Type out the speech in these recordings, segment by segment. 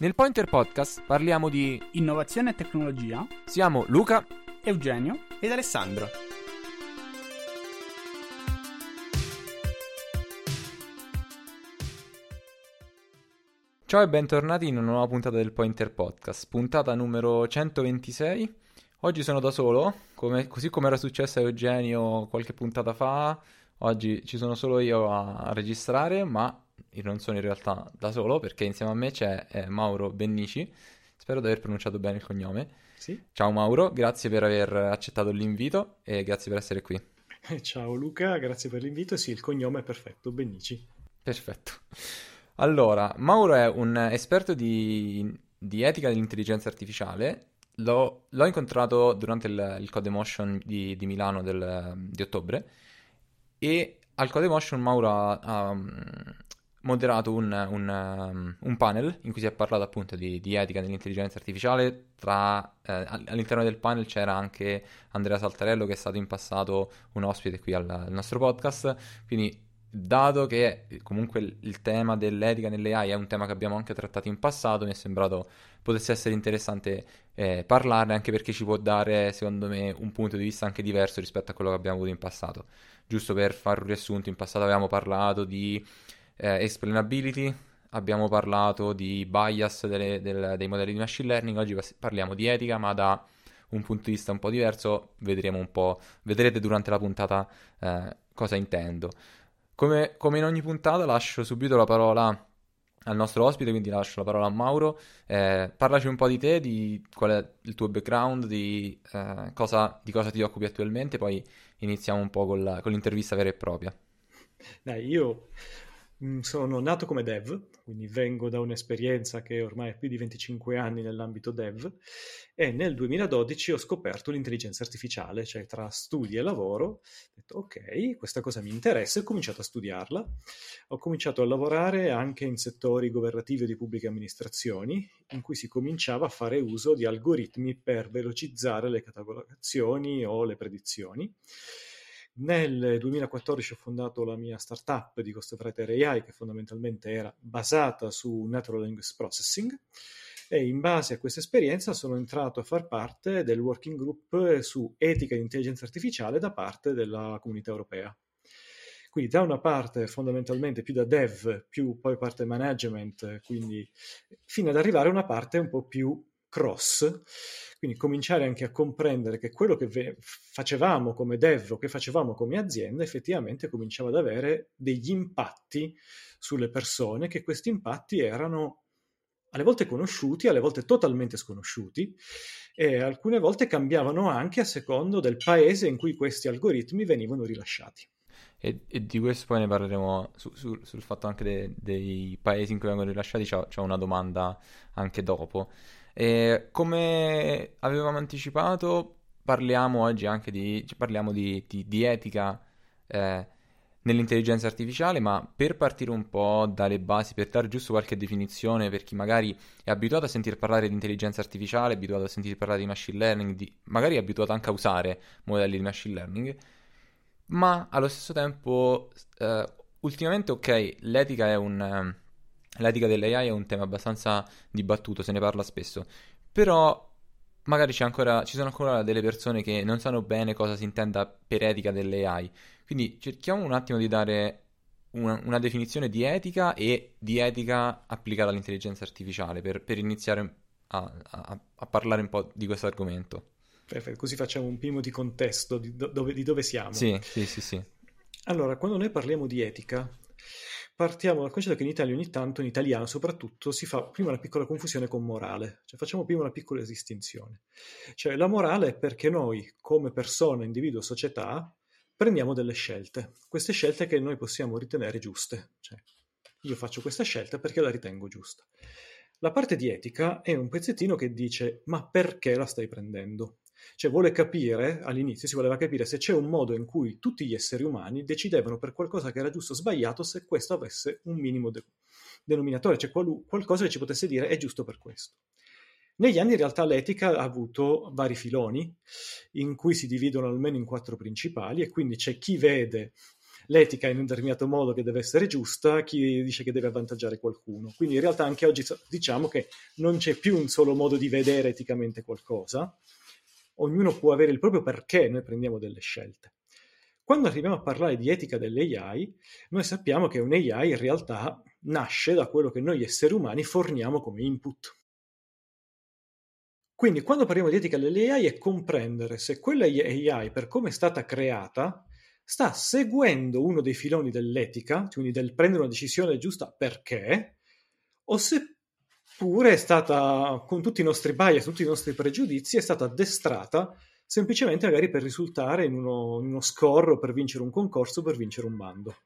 Nel Pointer Podcast parliamo di innovazione e tecnologia. Siamo Luca, Eugenio ed Alessandro. Ciao e bentornati in una nuova puntata del Pointer Podcast, puntata numero 126. Oggi sono da solo, come, così come era successo a Eugenio qualche puntata fa. Oggi ci sono solo io a, a registrare, ma io non sono in realtà da solo perché insieme a me c'è eh, Mauro Bennici. Spero di aver pronunciato bene il cognome. Sì. Ciao Mauro, grazie per aver accettato l'invito e grazie per essere qui. Ciao Luca, grazie per l'invito. Sì, il cognome è perfetto, Bennici. Perfetto. Allora, Mauro è un esperto di, di etica dell'intelligenza artificiale. L'ho, l'ho incontrato durante il, il Code Motion di, di Milano del, di ottobre e al Code Motion Mauro ha, ha moderato un, un, un, panel in cui si è parlato appunto di, di etica dell'intelligenza artificiale. Tra, eh, all'interno del panel c'era anche Andrea Saltarello che è stato in passato un ospite qui al, al nostro podcast. Quindi dato che comunque il tema dell'etica nelle AI è un tema che abbiamo anche trattato in passato, mi è sembrato potesse essere interessante eh, parlarne, anche perché ci può dare, secondo me, un punto di vista anche diverso rispetto a quello che abbiamo avuto in passato. Giusto per fare un riassunto, in passato avevamo parlato di eh, explainability, abbiamo parlato di bias delle, del, dei modelli di machine learning, oggi parliamo di etica, ma da un punto di vista un po' diverso, vedremo un po', vedrete durante la puntata eh, cosa intendo. Come, come, in ogni puntata lascio subito la parola al nostro ospite, quindi lascio la parola a Mauro. Eh, parlaci un po' di te, di qual è il tuo background, di, eh, cosa, di cosa ti occupi attualmente, poi iniziamo un po' con, la, con l'intervista vera e propria. Dai, io sono nato come dev, quindi vengo da un'esperienza che ormai ha più di 25 anni nell'ambito dev e nel 2012 ho scoperto l'intelligenza artificiale, cioè tra studi e lavoro, ho detto ok, questa cosa mi interessa e ho cominciato a studiarla. Ho cominciato a lavorare anche in settori governativi o di pubbliche amministrazioni, in cui si cominciava a fare uso di algoritmi per velocizzare le catalogazioni o le predizioni. Nel 2014 ho fondato la mia startup di Ghostwriter AI che fondamentalmente era basata su Natural Language Processing e in base a questa esperienza sono entrato a far parte del working group su etica e intelligenza artificiale da parte della comunità europea. Quindi da una parte fondamentalmente più da dev, più poi parte management, quindi fino ad arrivare a una parte un po' più cross quindi cominciare anche a comprendere che quello che ve- facevamo come dev o che facevamo come azienda effettivamente cominciava ad avere degli impatti sulle persone, che questi impatti erano alle volte conosciuti, alle volte totalmente sconosciuti e alcune volte cambiavano anche a secondo del paese in cui questi algoritmi venivano rilasciati. E, e di questo poi ne parleremo su, su, sul fatto anche de, dei paesi in cui vengono rilasciati, c'è una domanda anche dopo. E come avevamo anticipato, parliamo oggi anche di, parliamo di, di, di etica eh, nell'intelligenza artificiale, ma per partire un po' dalle basi, per dare giusto qualche definizione per chi magari è abituato a sentire parlare di intelligenza artificiale, è abituato a sentire parlare di machine learning, di, magari è abituato anche a usare modelli di machine learning, ma allo stesso tempo, eh, ultimamente, ok, l'etica è un L'etica dell'AI è un tema abbastanza dibattuto, se ne parla spesso, però magari ancora, ci sono ancora delle persone che non sanno bene cosa si intenda per etica dell'AI. Quindi cerchiamo un attimo di dare una, una definizione di etica e di etica applicata all'intelligenza artificiale per, per iniziare a, a, a, parlare un po' di questo argomento. Perfetto, così facciamo un primo di contesto di dove, di dove siamo. Sì, sì, sì, sì. Allora, quando noi parliamo di etica, partiamo dal concetto che in Italia ogni tanto, in italiano soprattutto, si fa prima una piccola confusione con morale, cioè facciamo prima una piccola distinzione. Cioè la morale è perché noi, come persona, individuo, società, prendiamo delle scelte, queste scelte che noi possiamo ritenere giuste, cioè io faccio questa scelta perché la ritengo giusta. La parte di etica è un pezzettino che dice ma perché la stai prendendo? Cioè vuole capire, all'inizio si voleva capire se c'è un modo in cui tutti gli esseri umani decidevano per qualcosa che era giusto o sbagliato se questo avesse un minimo de- denominatore, cioè qual- qualcosa che ci potesse dire è giusto per questo. Negli anni in realtà l'etica ha avuto vari filoni in cui si dividono almeno in quattro principali e quindi c'è chi vede l'etica in un determinato modo che deve essere giusta, chi dice che deve avvantaggiare qualcuno. Quindi in realtà anche oggi diciamo che non c'è più un solo modo di vedere eticamente qualcosa, ognuno può avere il proprio perché noi prendiamo delle scelte. Quando arriviamo a parlare di etica dell'AI, noi sappiamo che un AI in realtà nasce da quello che noi esseri umani forniamo come input. Quindi quando parliamo di etica dell'AI è comprendere se quella AI, per come è stata creata, sta seguendo uno dei filoni dell'etica, quindi del prendere una decisione giusta perché, o se pure è stata, con tutti i nostri bias, tutti i nostri pregiudizi, è stata addestrata semplicemente magari per risultare in uno, in uno score o per vincere un concorso, per vincere un bando.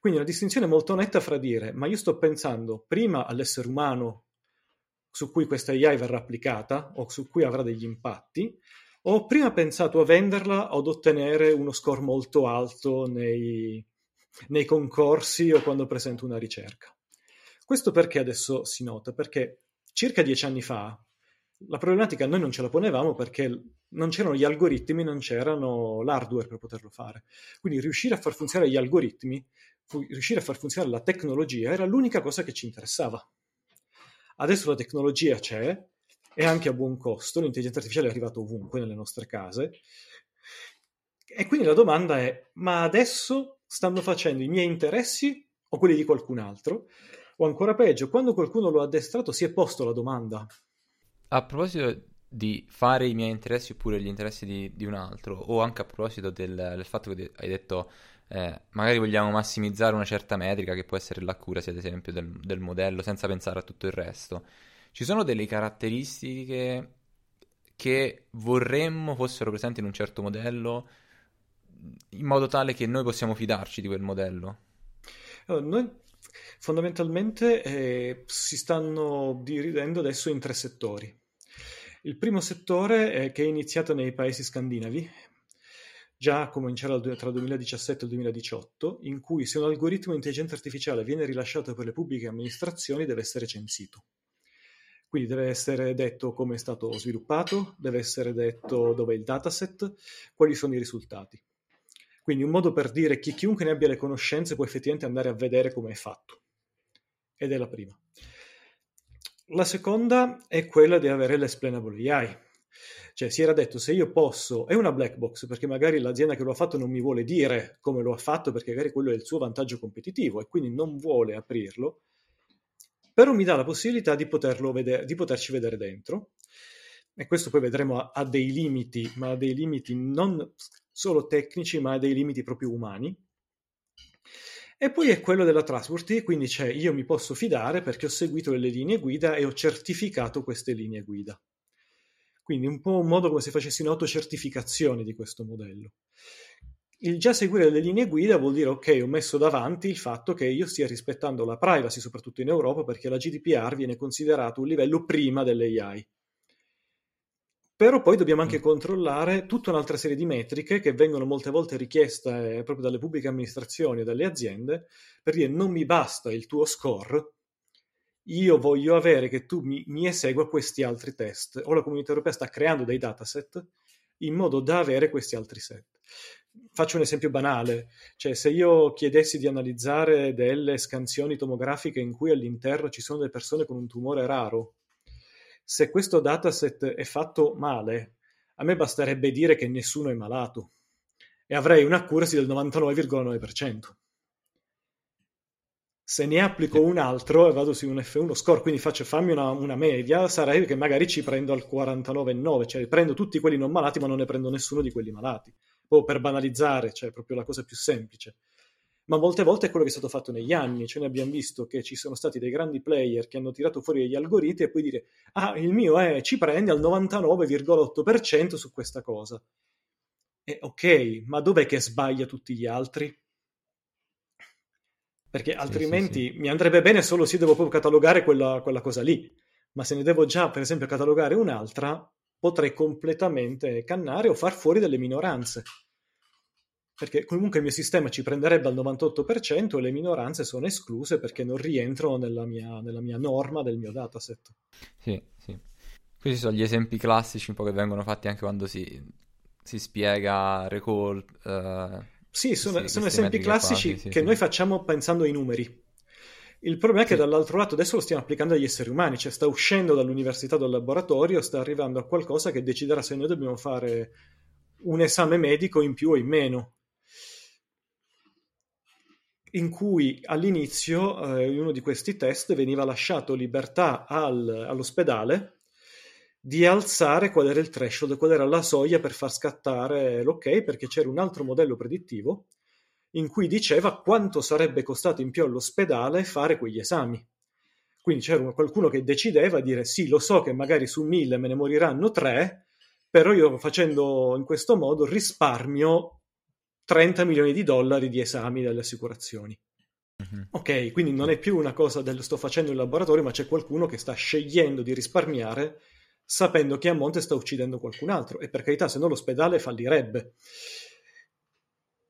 Quindi una distinzione molto netta fra dire, ma io sto pensando prima all'essere umano su cui questa AI verrà applicata o su cui avrà degli impatti, ho prima pensato a venderla o ad ottenere uno score molto alto nei, nei concorsi o quando presento una ricerca. Questo perché adesso si nota? Perché circa dieci anni fa la problematica noi non ce la ponevamo perché non c'erano gli algoritmi, non c'erano l'hardware per poterlo fare. Quindi riuscire a far funzionare gli algoritmi, riuscire a far funzionare la tecnologia era l'unica cosa che ci interessava. Adesso la tecnologia c'è, è anche a buon costo, l'intelligenza artificiale è arrivata ovunque nelle nostre case. E quindi la domanda è, ma adesso stanno facendo i miei interessi o quelli di qualcun altro? O ancora peggio, quando qualcuno lo ha addestrato si è posto la domanda. A proposito di fare i miei interessi oppure gli interessi di, di un altro, o anche a proposito del, del fatto che hai detto eh, magari vogliamo massimizzare una certa metrica che può essere l'accuracy ad esempio del, del, modello senza pensare a tutto il resto. Ci sono delle caratteristiche che vorremmo fossero presenti in un certo modello in modo tale che noi possiamo fidarci di quel modello? Allora, noi fondamentalmente eh, si stanno dividendo adesso in tre settori. Il primo settore è che è iniziato nei paesi scandinavi, già comincerà tra il 2017 e il 2018, in cui se un algoritmo di intelligenza artificiale viene rilasciato per le pubbliche amministrazioni deve essere censito. Quindi deve essere detto come è stato sviluppato, deve essere detto dove è il dataset, quali sono i risultati. Quindi un modo per dire che chiunque ne abbia le conoscenze può effettivamente andare a vedere come è fatto. Ed è la prima. La seconda è quella di avere l'explainable AI, cioè si era detto se io posso, è una black box perché magari l'azienda che lo ha fatto non mi vuole dire come lo ha fatto perché magari quello è il suo vantaggio competitivo e quindi non vuole aprirlo, però mi dà la possibilità di, vedere, di poterci vedere dentro. E questo poi vedremo ha dei limiti, ma ha dei limiti non solo tecnici, ma ha dei limiti proprio umani. E poi è quello della trustworthy, quindi c'è io mi posso fidare perché ho seguito le linee guida e ho certificato queste linee guida. Quindi un po' un modo come se facessi un'autocertificazione di questo modello. Il già seguire le linee guida vuol dire ok, ho messo davanti il fatto che io stia rispettando la privacy, soprattutto in Europa, perché la GDPR viene considerato un livello prima dell'AI. Però poi dobbiamo anche mm. controllare tutta un'altra serie di metriche che vengono molte volte richieste eh, proprio dalle pubbliche amministrazioni e dalle aziende per dire non mi basta il tuo score, io voglio avere che tu mi, mi esegua questi altri test. O la comunità europea sta creando dei dataset in modo da avere questi altri set. Faccio un esempio banale, cioè se io chiedessi di analizzare delle scansioni tomografiche in cui all'interno ci sono delle persone con un tumore raro, se questo dataset è fatto male, a me basterebbe dire che nessuno è malato e avrei un'accuracy del 99,9% se ne applico un altro e vado su un F1 score, quindi faccio fammi una, una media, sarei che magari ci prendo al 49,9, cioè prendo tutti quelli non malati ma non ne prendo nessuno di quelli malati. O per banalizzare, cioè proprio la cosa più semplice. Ma molte volte è quello che è stato fatto negli anni, cioè noi abbiamo visto che ci sono stati dei grandi player che hanno tirato fuori degli algoritmi e poi dire ah, il mio è, ci prende al 99,8% su questa cosa. E ok, ma dov'è che sbaglia tutti gli altri? perché altrimenti sì, sì, sì. mi andrebbe bene solo se devo proprio catalogare quella, quella, cosa lì, ma se ne devo già, per esempio, catalogare un'altra, potrei completamente cannare o far fuori delle minoranze. Perché comunque il mio sistema ci prenderebbe al 98% e le minoranze sono escluse perché non rientrano nella mia, nella mia norma del mio dataset. Sì, sì. Questi sono gli esempi classici un po' che vengono fatti anche quando si, si spiega recall. Uh Sì, sono, Sì, sono esempi classici qua, sì, che sì. noi facciamo pensando ai numeri. Il problema è che dall'altro lato adesso lo stiamo applicando agli esseri umani, cioè sta uscendo dall'università dal laboratorio, sta arrivando a qualcosa che deciderà se noi dobbiamo fare un esame medico in più o in meno. In cui all'inizio, eh, in uno di questi test, veniva lasciato libertà al- all'ospedale di alzare qual era il threshold, qual era la soglia per far scattare l'ok, perché c'era un altro modello predittivo in cui diceva quanto sarebbe costato in più all'ospedale fare quegli esami. Quindi c'era un- qualcuno che decideva di dire sì, lo so che magari su mille me ne moriranno tre, però io facendo in questo modo risparmio 30 milioni di dollari di esami dalle assicurazioni. Mhm. Ok, quindi non è più una cosa del sto facendo in laboratorio, ma c'è qualcuno che sta scegliendo di risparmiare sapendo che a monte sta uccidendo qualcun altro. E per carità, se no l'ospedale fallirebbe.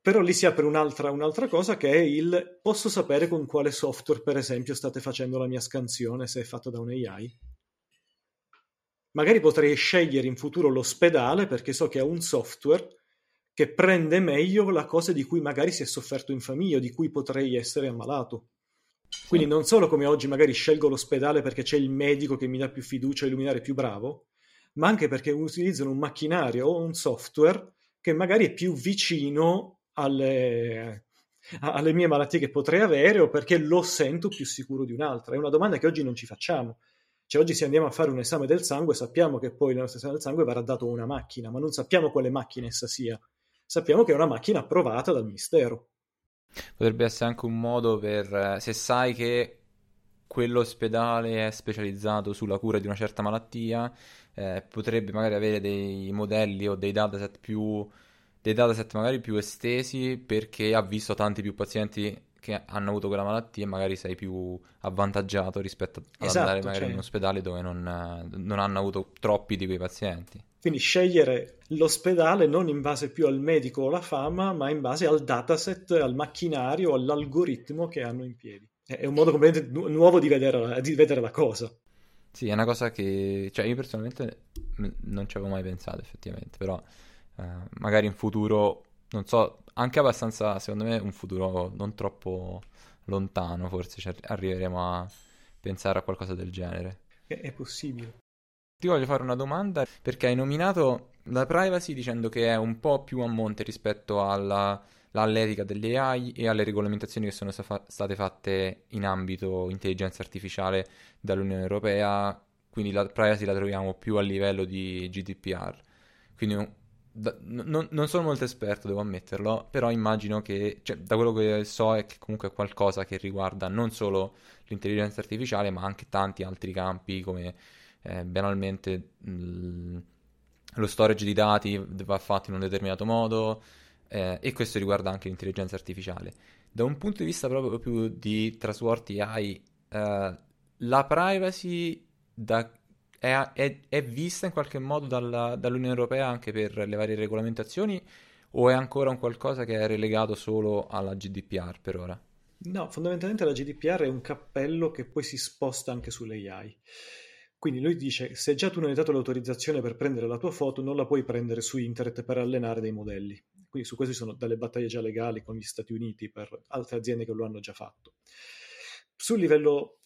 Però lì si apre un'altra, un'altra cosa che è il posso sapere con quale software, per esempio, state facendo la mia scansione se è fatta da un AI? Magari potrei scegliere in futuro l'ospedale perché so che ha un software che prende meglio la cosa di cui magari si è sofferto in famiglia di cui potrei essere ammalato. Quindi non solo come oggi magari scelgo l'ospedale perché c'è il medico che mi dà più fiducia e illuminare più bravo, ma anche perché utilizzano un macchinario o un software che magari è più vicino alle, alle mie malattie che potrei avere o perché lo sento più sicuro di un'altra. È una domanda che oggi non ci facciamo. Cioè oggi se andiamo a fare un esame del sangue sappiamo che poi il nostro esame del sangue verrà dato a una macchina, ma non sappiamo quale macchina essa sia. Sappiamo che è una macchina approvata dal Ministero. Potrebbe essere anche un modo per, eh, se sai che quell'ospedale è specializzato sulla cura di una certa malattia, eh, potrebbe magari avere dei modelli o dei dataset più, dei dataset magari più estesi perché ha visto tanti più pazienti che hanno avuto quella malattia e magari sei più avvantaggiato rispetto ad Esatto, andare magari cioè- in un ospedale dove non, eh, non hanno avuto troppi di quei pazienti. Quindi scegliere l'ospedale non in base più al medico o alla fama, ma in base al dataset, al macchinario, all'algoritmo che hanno in piedi. È un modo completamente nu- nuovo di vedere, di vedere la cosa. Sì, è una cosa che, cioè io personalmente non ci avevo mai pensato effettivamente, però eh, magari in futuro, non so, anche abbastanza, secondo me, un futuro non troppo lontano, forse ci arri- arriveremo a pensare a qualcosa del genere. È possibile. Ti voglio fare una domanda perché hai nominato la privacy dicendo che è un po' più a monte rispetto alla, all'etica delle AI e alle regolamentazioni che sono sta- state fatte in ambito intelligenza artificiale dall'Unione Europea, quindi la privacy la troviamo più a livello di GDPR. Quindi da- non, non sono molto esperto, devo ammetterlo, però immagino che, cioè, da quello che so è che comunque è qualcosa che riguarda non solo l'intelligenza artificiale, ma anche tanti altri campi come eh, banalmente mh, lo storage di dati va fatto in un determinato modo eh, e questo riguarda anche l'intelligenza artificiale. Da un punto di vista proprio più di trustworthy AI, eh, la privacy da- è, è- è vista in qualche modo dalla- dall'Unione Europea anche per le varie regolamentazioni o è ancora un qualcosa che è relegato solo alla GDPR per ora? No, fondamentalmente la GDPR è un cappello che poi si sposta anche sulle AI. Quindi lui dice, se già tu non hai dato l'autorizzazione per prendere la tua foto, non la puoi prendere su internet per allenare dei modelli. Quindi su questo ci sono delle battaglie già legali con gli Stati Uniti per altre aziende che lo hanno già fatto. Sul livello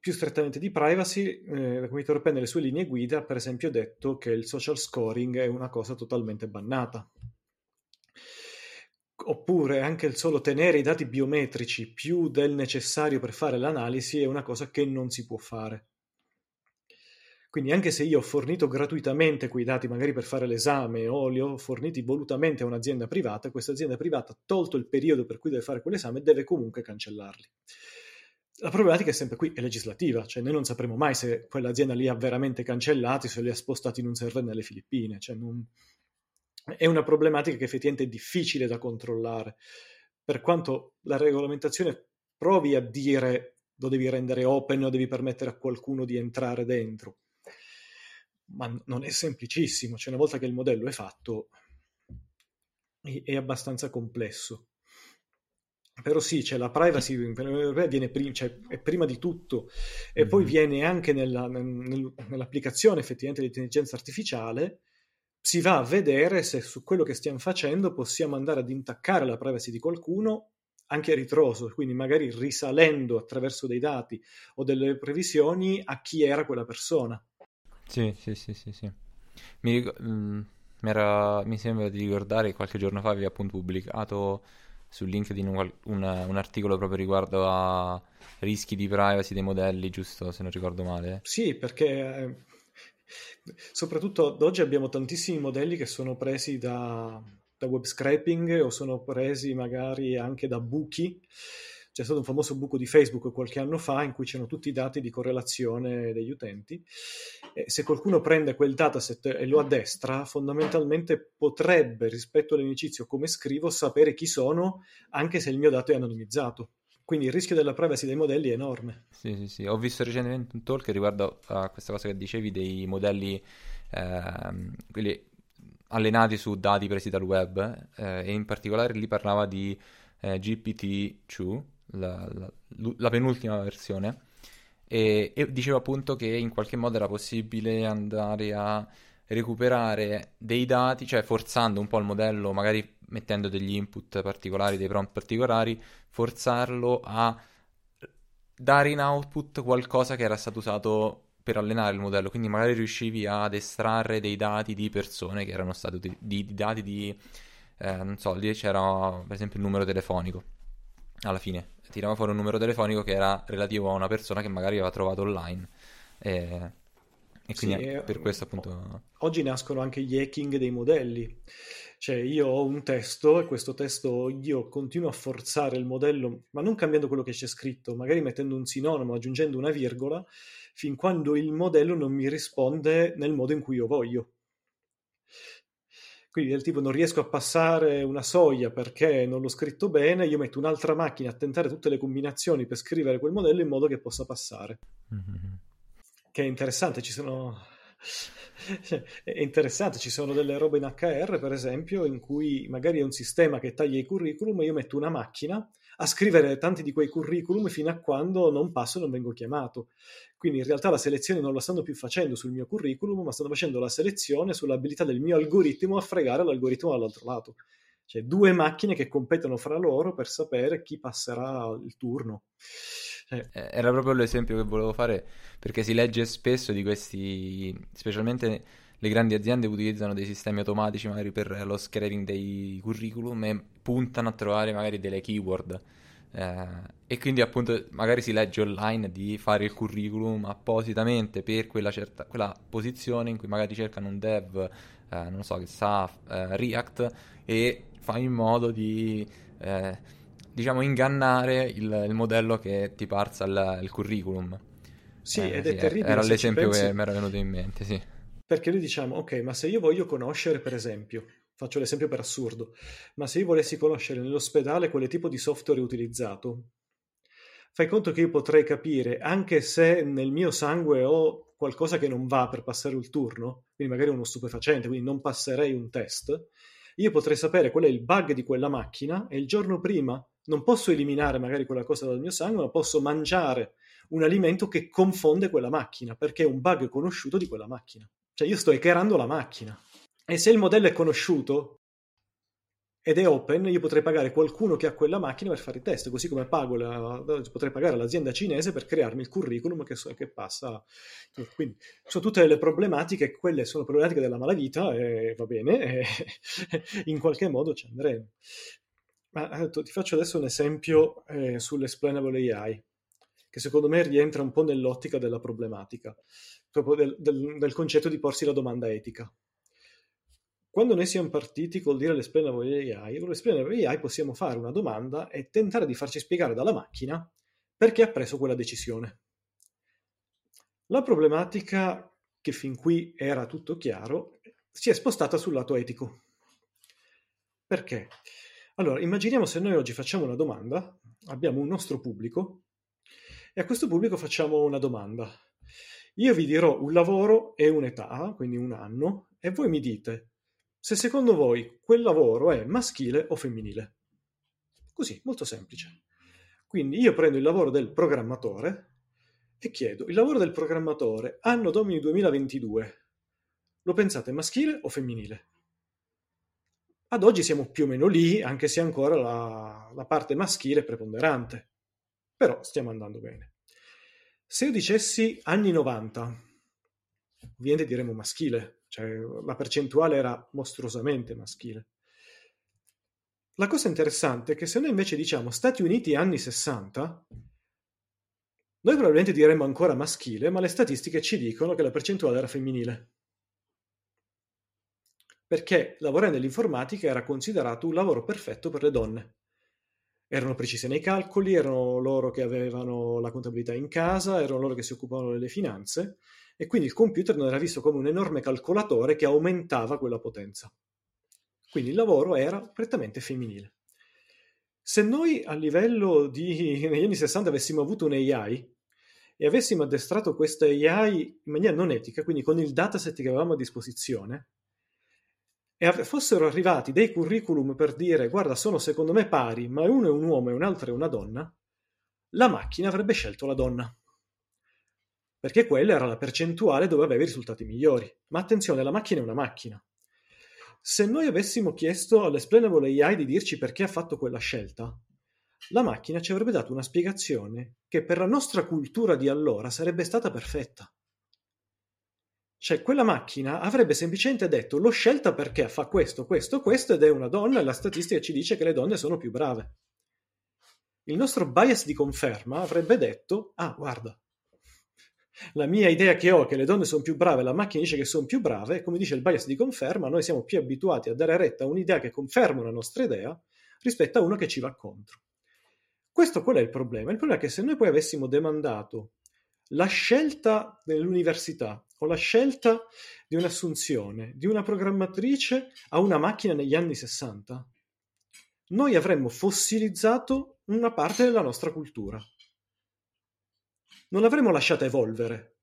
più strettamente di privacy, eh, la Comunità Europea nelle sue linee guida, per esempio, ha detto che il social scoring è una cosa totalmente bannata. Oppure anche il solo tenere i dati biometrici più del necessario per fare l'analisi è una cosa che non si può fare. Quindi anche se io ho fornito gratuitamente quei dati magari per fare l'esame o li ho forniti volutamente a un'azienda privata, questa azienda privata, tolto il periodo per cui deve fare quell'esame, deve comunque cancellarli. La problematica è sempre qui, è legislativa, cioè noi non sapremo mai se quell'azienda li ha veramente cancellati, se li ha spostati in un server nelle Filippine. Cioè non... È una problematica che effettivamente è difficile da controllare, per quanto la regolamentazione provi a dire lo devi rendere open o devi permettere a qualcuno di entrare dentro ma non è semplicissimo, cioè una volta che il modello è fatto è abbastanza complesso. Però sì, c'è la privacy viene prima, cioè, è prima di tutto e mm-hmm. poi viene anche nella, nel, nell'applicazione effettivamente dell'intelligenza artificiale si va a vedere se su quello che stiamo facendo possiamo andare ad intaccare la privacy di qualcuno anche a ritroso, quindi magari risalendo attraverso dei dati o delle previsioni a chi era quella persona. Sì, sì, sì, sì, sì. Mi, ric- mm, mi, mi sembra di ricordare che qualche giorno fa avevi appunto pubblicato su LinkedIn un, un- un articolo proprio riguardo a rischi di privacy dei modelli, giusto se non ricordo male. Sì, perché eh, soprattutto ad oggi abbiamo tantissimi modelli che sono presi da, da web scraping o sono presi magari anche da buchi. C'è stato un famoso buco di Facebook qualche anno fa in cui c'erano tutti i dati di correlazione degli utenti. E se qualcuno prende quel dataset e lo addestra, fondamentalmente potrebbe, rispetto all'inizio come scrivo, sapere chi sono anche se il mio dato è anonimizzato. Quindi il rischio della privacy dei modelli è enorme. Sì, sì, sì. Ho visto recentemente un talk riguardo a questa cosa che dicevi dei modelli, ehm, quelli allenati su dati presi dal web, eh, e in particolare lì parlava di eh, GPT-2, la, la- la penultima versione, e, e diceva appunto che in qualche modo era possibile andare a recuperare dei dati, cioè forzando un po' il modello, magari mettendo degli input particolari, dei prompt particolari, forzarlo a dare in output qualcosa che era stato usato per allenare il modello, quindi magari riuscivi ad estrarre dei dati di persone che erano state di, di dati di, eh, non so, lì c'era per esempio il numero telefonico, alla fine tirava fuori un numero telefonico che era relativo a una persona che magari aveva trovato online, e, e Sì, quindi e, per questo appunto... oggi nascono anche gli hacking dei modelli. Cioè io ho un testo e questo testo io continuo a forzare il modello, ma non cambiando quello che c'è scritto, magari mettendo un sinonimo, aggiungendo una virgola, fin quando il modello non mi risponde nel modo in cui io voglio. Quindi del tipo non riesco a passare una soglia perché non l'ho scritto bene, io metto un'altra macchina a tentare tutte le combinazioni per scrivere quel modello in modo che possa passare. Mhm. Che è interessante, ci sono... È interessante, ci sono delle robe in HR, per esempio, in cui magari è un sistema che taglia i curriculum e io metto una macchina a scrivere tanti di quei curriculum fino a quando non passo e non vengo chiamato. Quindi in realtà la selezione non la stanno più facendo sul mio curriculum, ma stanno facendo la selezione sull'abilità del mio algoritmo a fregare l'algoritmo dall'altro lato. Cioè due macchine che competono fra loro per sapere chi passerà il turno. Cioè, Eh, Era proprio l'esempio che volevo fare perché si legge spesso di questi, specialmente le grandi aziende utilizzano dei sistemi automatici magari per lo scraping dei curriculum e puntano a trovare magari delle keyword. Eh, e quindi appunto magari si legge online di fare il curriculum appositamente per quella, certa, quella posizione in cui magari cercano un dev, eh, non so, che sa eh, React e fa in modo di... eh, diciamo, ingannare il, il modello che ti parsa il, il curriculum. sì, Eh, ed sì, è terribile era l'esempio pensi. che mi era venuto in mente, sì. Perché noi diciamo, ok, ma se io voglio conoscere, per esempio, faccio l'esempio per assurdo, ma se io volessi conoscere nell'ospedale quale tipo di software è utilizzato, fai conto che io potrei capire, anche se nel mio sangue ho qualcosa che non va per passare il turno, quindi magari uno stupefacente, quindi non passerei un test, io potrei sapere qual è il bug di quella macchina e il giorno prima non posso eliminare magari quella cosa dal mio sangue, ma posso mangiare un alimento che confonde quella macchina, perché è un bug conosciuto di quella macchina. Cioè io sto hackerando la macchina. E se il modello è conosciuto ed è open, io potrei pagare qualcuno che ha quella macchina per fare i test, così come la- potrei pagare l'azienda cinese per crearmi il curriculum che, so- che passa. Quindi sono tutte delle problematiche, quelle sono problematiche della malavita e va bene, e in qualche modo ci andremo. Ma eh, ti faccio adesso un esempio eh, sull'explainable AI, che secondo me rientra un po' nell'ottica della problematica, proprio del, del- del concetto di porsi la domanda etica. Quando noi siamo partiti col dire l'explainable AI, con l'explainable AI possiamo fare una domanda e tentare di farci spiegare dalla macchina perché ha preso quella decisione. La problematica, che fin qui era tutto chiaro, si è spostata sul lato etico. Perché? Allora, immaginiamo se noi oggi facciamo una domanda, abbiamo un nostro pubblico e a questo pubblico facciamo una domanda. Io vi dirò un lavoro e un'età, quindi un anno, e voi mi dite se secondo voi quel lavoro è maschile o femminile. Così, molto semplice. Quindi io prendo il lavoro del programmatore e chiedo, il lavoro del programmatore, anno domini 2022, lo pensate maschile o femminile? Ad oggi siamo più o meno lì, anche se ancora la, la parte maschile è preponderante. Però stiamo andando bene. Se io dicessi anni 90, ovviamente diremmo maschile, cioè la percentuale era mostruosamente maschile. La cosa interessante è che se noi invece diciamo Stati Uniti anni 60, noi probabilmente diremmo ancora maschile, ma le statistiche ci dicono che la percentuale era femminile. Perché lavorare nell'informatica era considerato un lavoro perfetto per le donne. Erano precise nei calcoli, erano loro che avevano la contabilità in casa, erano loro che si occupavano delle finanze e quindi il computer non era visto come un enorme calcolatore che aumentava quella potenza. Quindi il lavoro era prettamente femminile. Se noi a livello di negli anni 60 avessimo avuto un AI e avessimo addestrato questa AI in maniera non etica, quindi con il dataset che avevamo a disposizione, e fossero arrivati dei curriculum per dire guarda sono secondo me pari, ma uno è un uomo e un altro è una donna, la macchina avrebbe scelto la donna. Perché quella era la percentuale dove aveva i risultati migliori. Ma attenzione, la macchina è una macchina. Se noi avessimo chiesto all'Explainable AI di dirci perché ha fatto quella scelta, la macchina ci avrebbe dato una spiegazione che per la nostra cultura di allora sarebbe stata perfetta. Cioè, quella macchina avrebbe semplicemente detto l'ho scelta perché fa questo, questo, questo ed è una donna e la statistica ci dice che le donne sono più brave. Il nostro bias di conferma avrebbe detto, ah, guarda, la mia idea che ho che le donne sono più brave, la macchina dice che sono più brave, come dice il bias di conferma, noi siamo più abituati a dare retta a un'idea che conferma una nostra idea rispetto a una che ci va contro. Questo qual è il problema? Il problema è che se noi poi avessimo demandato la scelta dell'università o la scelta di un'assunzione di una programmatrice a una macchina negli anni 60, noi avremmo fossilizzato una parte della nostra cultura. Non l'avremmo lasciata evolvere.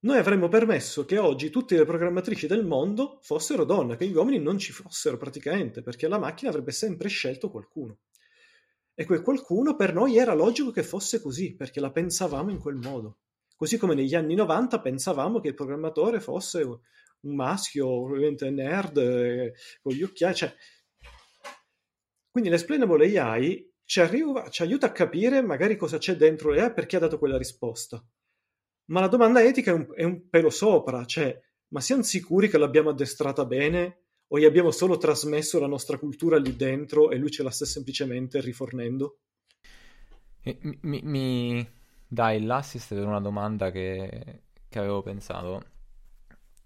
Noi avremmo permesso che oggi tutte le programmatrici del mondo fossero donne, che gli uomini non ci fossero praticamente, perché la macchina avrebbe sempre scelto qualcuno. E quel qualcuno per noi era logico che fosse così, perché la pensavamo in quel modo. Così come negli anni 90 pensavamo che il programmatore fosse un maschio, probabilmente nerd, eh, con gli occhiali. Cioè... Quindi l'explainable AI ci, arriva, ci aiuta a capire magari cosa c'è dentro l'AI perché ha dato quella risposta. Ma la domanda etica è un, è un pelo sopra, cioè, ma siamo sicuri che l'abbiamo addestrata bene o gli abbiamo solo trasmesso la nostra cultura lì dentro e lui ce la sta semplicemente rifornendo? Mi, mi dai l'assist per una domanda che, che, avevo pensato.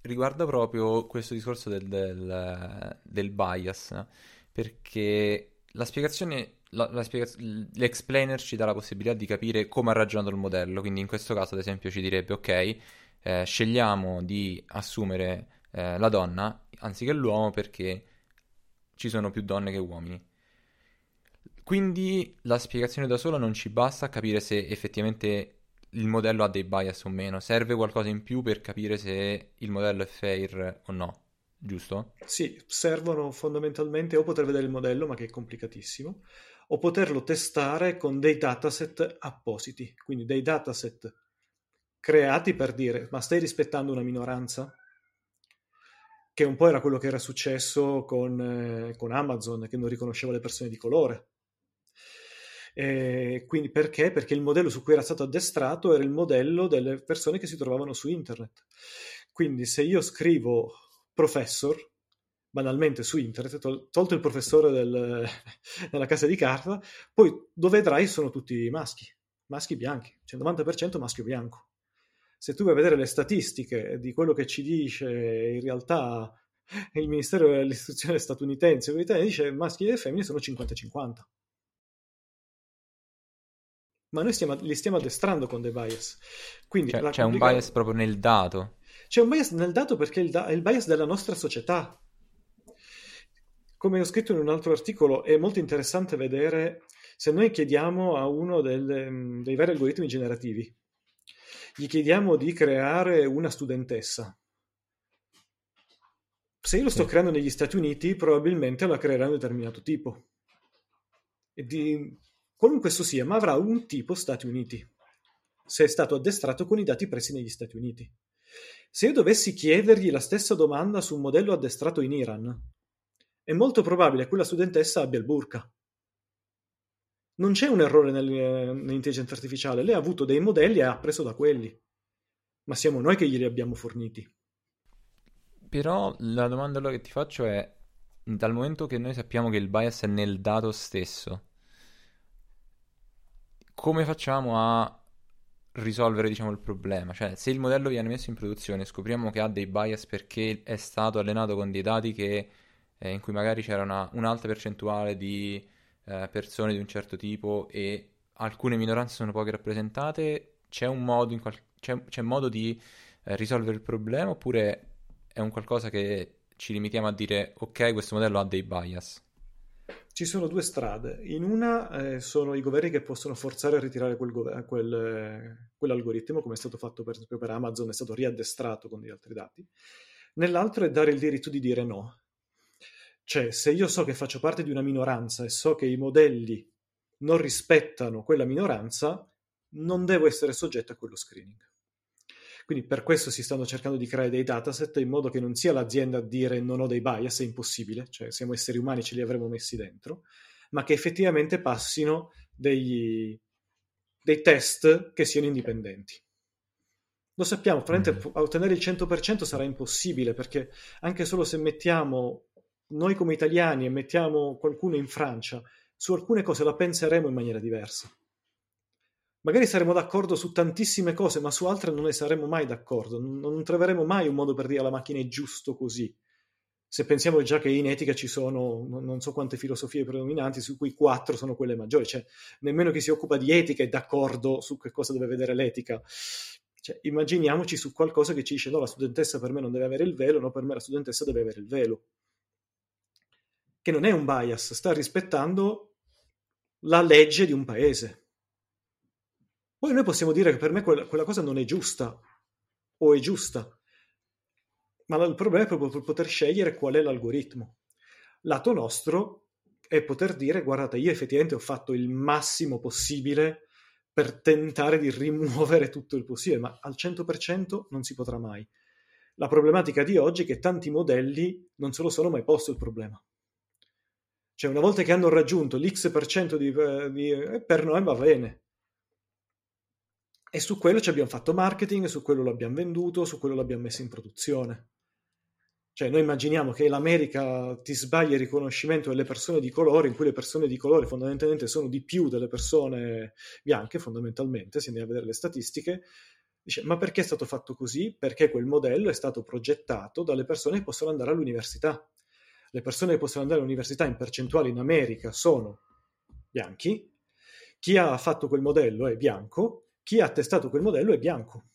Riguarda proprio questo discorso del, del, del bias, perché la spiegazione, la, la spiegaz- l'explainer ci dà la possibilità di capire come ha ragionato il modello, quindi in questo caso ad esempio ci direbbe ok, eh, scegliamo di assumere eh, la donna anziché l'uomo perché ci sono più donne che uomini. Quindi la spiegazione da sola non ci basta a capire se effettivamente il modello ha dei bias o meno, serve qualcosa in più per capire se il modello è fair o no, giusto? Sì, servono fondamentalmente o poter vedere il modello, ma che è complicatissimo, o poterlo testare con dei dataset appositi, quindi dei dataset creati per dire ma stai rispettando una minoranza? che un po' era quello che era successo con, eh, con Amazon, che non riconosceva le persone di colore. E quindi perché? Perché il modello su cui era stato addestrato era il modello delle persone che si trovavano su internet. Quindi se io scrivo professor, banalmente su internet, tol- tolto il professore del, della casa di carta, poi dove vedrai sono tutti maschi, maschi bianchi, cioè il 90% maschio bianco se tu vai a vedere le statistiche di quello che ci dice in realtà il Ministero dell'Istruzione statunitense, dice maschi e femmine sono 50-50. Ma noi stiamo, li stiamo addestrando con dei bias. Quindi cioè, c'è un bias proprio nel dato. C'è un bias nel dato perché è il, da- è il bias della nostra società. Come ho scritto in un altro articolo, è molto interessante vedere se noi chiediamo a uno del, dei vari algoritmi generativi gli chiediamo di creare una studentessa. Se io lo sto sì. creando negli Stati Uniti, probabilmente la creerà un determinato tipo. E di qualunque esso sia, ma avrà un tipo Stati Uniti. Se è stato addestrato con i dati presi negli Stati Uniti. Se io dovessi chiedergli la stessa domanda su un modello addestrato in Iran, è molto probabile che quella studentessa abbia il burka. Non c'è un errore nell'intelligenza artificiale, lei ha avuto dei modelli e ha preso da quelli, ma siamo noi che glieli abbiamo forniti. Però la domanda che ti faccio è, dal momento che noi sappiamo che il bias è nel dato stesso, come facciamo a risolvere diciamo, il problema? Cioè, se il modello viene messo in produzione scopriamo che ha dei bias perché è stato allenato con dei dati che, eh, in cui magari c'era una, un'alta percentuale di eh, persone di un certo tipo e alcune minoranze sono poche rappresentate, c'è un modo, qual- c'è, c'è modo di eh, risolvere il problema oppure è un qualcosa che ci limitiamo a dire ok, questo modello ha dei bias? Ci sono due strade. In una eh, sono i governi che possono forzare a ritirare quel, gover- quel, eh, quell'algoritmo, come è stato fatto per esempio per Amazon, è stato riaddestrato con degli altri dati. Nell'altro è dare il diritto di dire no. Cioè, se io so che faccio parte di una minoranza e so che i modelli non rispettano quella minoranza, non devo essere soggetto a quello screening. Quindi per questo si stanno cercando di creare dei dataset in modo che non sia l'azienda a dire non ho dei bias, è impossibile, cioè siamo esseri umani, ce li avremmo messi dentro, ma che effettivamente passino degli, dei test che siano indipendenti. Lo sappiamo, probabilmente mm. ottenere il 100% sarà impossibile perché anche solo se mettiamo noi come italiani e mettiamo qualcuno in Francia, su alcune cose la penseremo in maniera diversa magari saremo d'accordo su tantissime cose, ma su altre non ne saremo mai d'accordo. Non, troveremo mai un modo per dire alla macchina è giusto così. Se pensiamo già che in etica ci sono non so quante filosofie predominanti, su cui quattro sono quelle maggiori, cioè nemmeno chi si occupa di etica è d'accordo su che cosa deve vedere l'etica. Cioè, immaginiamoci su qualcosa che ci dice no, la studentessa per me non deve avere il velo, no, per me la studentessa deve avere il velo. Che non è un bias, sta rispettando la legge di un paese poi noi possiamo dire che per me quella, quella cosa non è giusta o è giusta, ma il problema è proprio poter scegliere qual è l'algoritmo. Lato nostro è poter dire, guardate, io effettivamente ho fatto il massimo possibile per tentare di rimuovere tutto il possibile, ma al 100% non si potrà mai. La problematica di oggi è che tanti modelli non se lo sono mai posto il problema. Cioè, una volta che hanno raggiunto l'X% di, di eh, per noi va bene, e su quello ci abbiamo fatto marketing, su quello l'abbiamo venduto, su quello l'abbiamo messo in produzione. Cioè, noi immaginiamo che l'America ti sbaglia il riconoscimento delle persone di colore, in cui le persone di colore fondamentalmente sono di più delle persone bianche, fondamentalmente, se andiamo a vedere le statistiche. Dice, ma perché è stato fatto così? Perché quel modello è stato progettato dalle persone che possono andare all'università. Le persone che possono andare all'università in percentuale in America sono bianchi. Chi ha fatto quel modello è bianco, chi ha testato quel modello è bianco,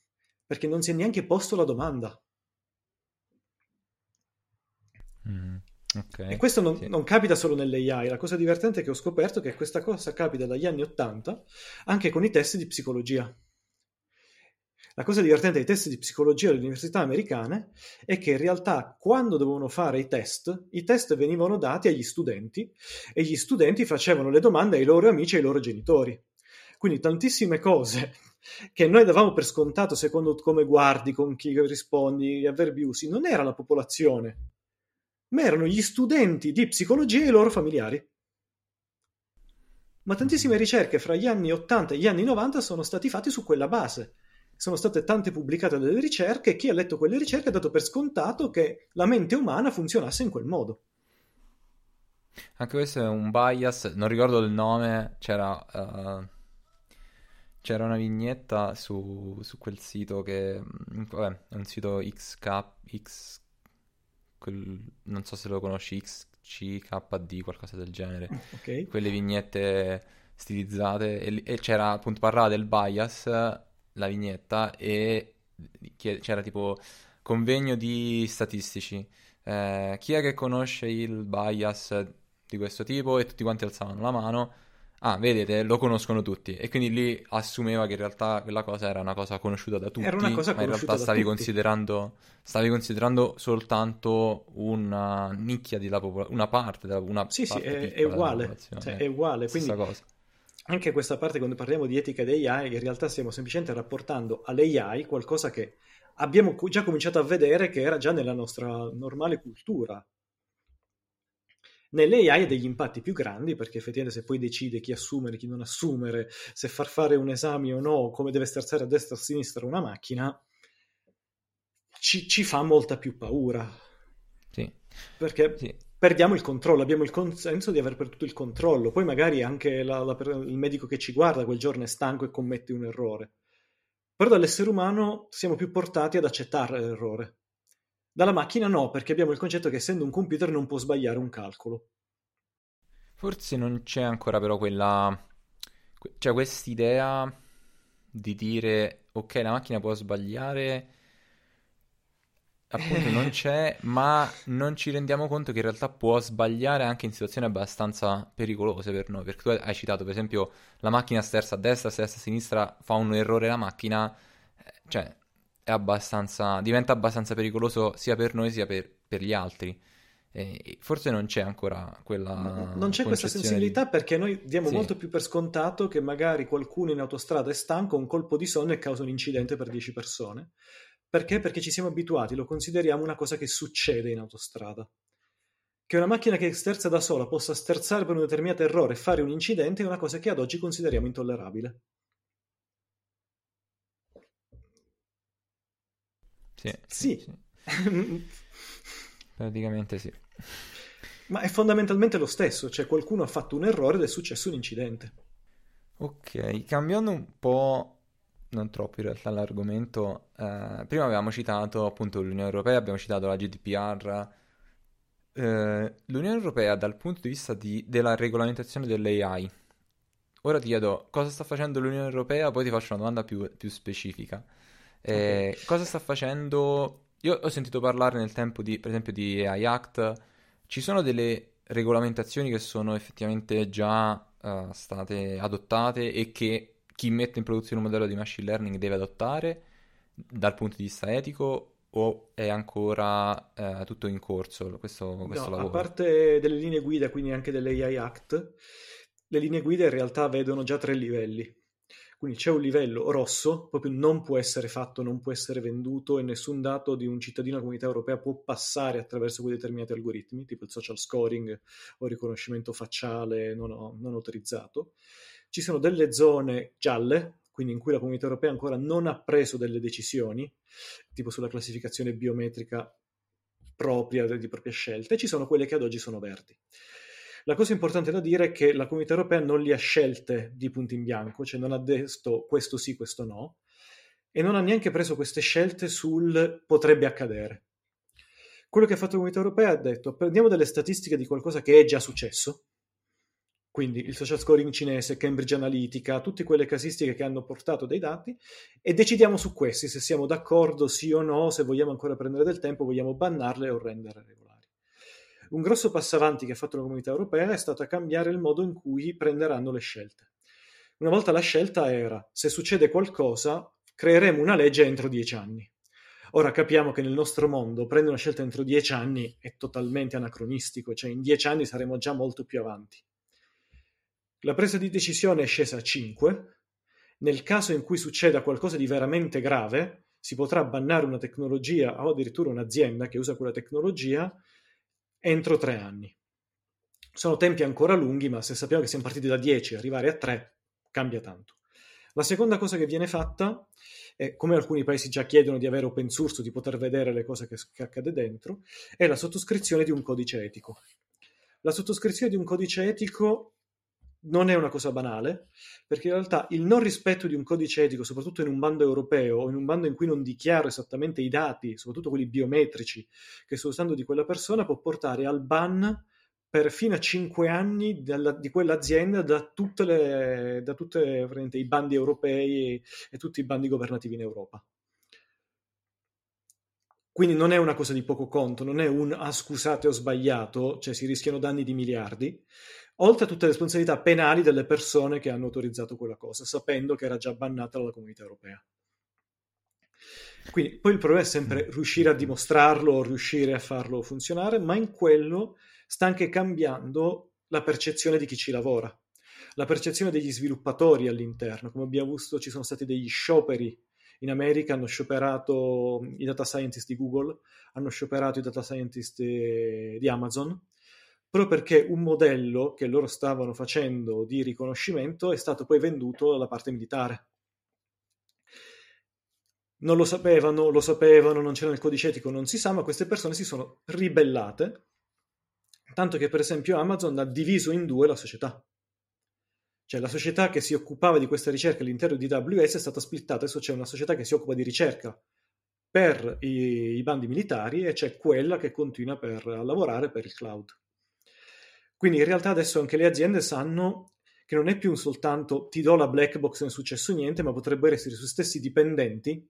perché non si è neanche posto la domanda. Mm, okay, e questo non, sì. non, capita solo nell'AI, la cosa divertente è che ho scoperto che questa cosa capita dagli anni 80 anche con i test di psicologia. La cosa divertente dei test di psicologia alle università americane è che in realtà quando dovevano fare i test, i test venivano dati agli studenti e gli studenti facevano le domande ai loro amici e ai loro genitori. Quindi tantissime cose che noi davamo per scontato secondo come guardi, con chi rispondi, gli avverbi usi, non era la popolazione, ma erano gli studenti di psicologia e i loro familiari. Ma tantissime ricerche fra gli anni 80 e gli anni 90 sono stati fatti su quella base. Sono state tante pubblicate delle ricerche e chi ha letto quelle ricerche ha dato per scontato che la mente umana funzionasse in quel modo. Anche questo è un bias, non ricordo il nome, c'era... Uh c'era una vignetta su, su quel sito che, mm, vabbè, è un sito XK, X, quel, non so se lo conosci, XCKD, qualcosa del genere. Okay. Quelle vignette stilizzate e, e, c'era appunto parlava del bias, la vignetta, e c'era tipo convegno di statistici. Eh, chi è che conosce il bias di questo tipo? E tutti quanti alzavano la mano ah, vedete, lo conoscono tutti. E quindi lì assumeva che in realtà quella cosa era una cosa conosciuta da tutti. Era una cosa ma in realtà stavi considerando, stavi considerando soltanto una nicchia della popolazione, una parte della una Sì, sì, è, è uguale. Cioè, è uguale. Quindi, cosa. anche questa parte quando parliamo di etica di AI, in realtà stiamo semplicemente rapportando all'AI qualcosa che abbiamo già cominciato a vedere che era già nella nostra normale cultura. Nell'AI ha degli impatti più grandi perché effettivamente se poi decide chi assumere, chi non assumere, se far fare un esame o no, come deve sterzare a destra o a sinistra una macchina, ci, ci fa molta più paura. Sì. Perché Sì. perdiamo il controllo, abbiamo il consenso di aver perduto il controllo. Poi magari anche la- la- il medico che ci guarda quel giorno è stanco e commette un errore. Però dall'essere umano siamo più portati ad accettare l'errore. Dalla macchina no, perché abbiamo il concetto che essendo un computer non può sbagliare un calcolo. Forse non c'è ancora però quella... que- cioè quest'idea di dire ok, la macchina può sbagliare, appunto non c'è, ma non ci rendiamo conto che in realtà può sbagliare anche in situazioni abbastanza pericolose per noi, perché tu hai citato per esempio la macchina sterza a destra, sterza a sinistra, fa un errore la macchina, eh, cioè abbastanza, diventa abbastanza pericoloso sia per noi sia per, per gli altri. E forse non c'è ancora quella No- Non c'è questa sensibilità di... perché noi diamo Sì, molto più per scontato che magari qualcuno in autostrada è stanco, un colpo di sonno e causa un incidente per 10 persone. Perché? Perché ci siamo abituati, lo consideriamo una cosa che succede in autostrada. Che una macchina che sterza da sola possa sterzare per un determinato errore e fare un incidente è una cosa che ad oggi consideriamo intollerabile. Sì, sì. Praticamente sì. ma è fondamentalmente lo stesso, cioè qualcuno ha fatto un errore ed è successo un incidente. Ok, cambiando un po', non troppo in realtà l'argomento, eh, prima avevamo citato appunto l'Unione Europea, abbiamo citato la GDPR. Eh, L'Unione Europea dal punto di vista di- della regolamentazione dell'AI, ora ti chiedo cosa sta facendo l'Unione Europea, poi ti faccio una domanda più, più specifica. Eh, cosa sta facendo? Io ho sentito parlare nel tempo di, per esempio, di AI Act. Ci sono delle regolamentazioni che sono effettivamente già eh, state adottate e che chi mette in produzione un modello di machine learning deve adottare dal punto di vista etico o è ancora eh, tutto in corso questo, questo No, a lavoro? parte delle linee guida, quindi anche dell'AI Act, le linee guida in realtà vedono già tre livelli. Quindi c'è un livello rosso, proprio non può essere fatto, non può essere venduto e nessun dato di un cittadino della comunità europea può passare attraverso quei determinati algoritmi, tipo il social scoring o il riconoscimento facciale non, non autorizzato. Ci sono delle zone gialle, quindi in cui la comunità europea ancora non ha preso delle decisioni, tipo sulla classificazione biometrica propria di proprie scelte, e ci sono quelle che ad oggi sono verdi. La cosa importante da dire è che la comunità europea non li ha scelte di punto in bianco, cioè non ha detto questo sì, questo no, e non ha neanche preso queste scelte sul potrebbe accadere. Quello che ha fatto la comunità europea ha detto prendiamo delle statistiche di qualcosa che è già successo, quindi il social scoring cinese, Cambridge Analytica, tutte quelle casistiche che hanno portato dei dati e decidiamo su questi se siamo d'accordo sì o no, se vogliamo ancora prendere del tempo, vogliamo bannarle o rendere regolari. Un grosso passo avanti che ha fatto la comunità europea è stato cambiare il modo in cui prenderanno le scelte. Una volta la scelta era se succede qualcosa, creeremo una legge entro dieci anni. Ora capiamo che nel nostro mondo prendere una scelta entro dieci anni è totalmente anacronistico, cioè in dieci anni saremo già molto più avanti. La presa di decisione è scesa a 5. Nel caso in cui succeda qualcosa di veramente grave, si potrà bannare una tecnologia o addirittura un'azienda che usa quella tecnologia entro tre anni. Sono tempi ancora lunghi, ma se sappiamo che siamo partiti da 10 arrivare a 3 cambia tanto. La seconda cosa che viene fatta è, come alcuni paesi già chiedono di avere open source, di poter vedere le cose che, che accade dentro, è la sottoscrizione di un codice etico. La sottoscrizione di un codice etico non è una cosa banale, perché in realtà il non rispetto di un codice etico, soprattutto in un bando europeo o in un bando in cui non dichiaro esattamente i dati, soprattutto quelli biometrici che sto usando di quella persona, può portare al ban per fino a 5 anni della, di quell'azienda da tutti i bandi europei e, e tutti i bandi governativi in Europa. Quindi non è una cosa di poco conto, non è un ah scusate ho sbagliato, cioè si rischiano danni di miliardi, oltre a tutte le responsabilità penali delle persone che hanno autorizzato quella cosa, sapendo che era già bannata dalla comunità europea. Quindi poi il problema è sempre riuscire a dimostrarlo o riuscire a farlo funzionare, ma in quello sta anche cambiando la percezione di chi ci lavora. la percezione degli sviluppatori all'interno. Come abbiamo visto, ci sono stati degli scioperi in America, hanno scioperato i data scientist di Google, hanno scioperato i data scientist di Amazon, proprio perché un modello che loro stavano facendo di riconoscimento è stato poi venduto alla parte militare. Non lo sapevano, lo sapevano, non c'era nel codice etico, non si sa, ma queste persone si sono ribellate, tanto che per esempio Amazon ha diviso in due la società. Cioè la società che si occupava di questa ricerca all'interno di AWS è stata splittata, adesso c'è una società che si occupa di ricerca per i, i bandi militari e c'è quella che continua per, a lavorare per il cloud. Quindi in realtà adesso anche le aziende sanno che non è più soltanto ti do la black box non è successo niente, ma potrebbero essere i suoi stessi dipendenti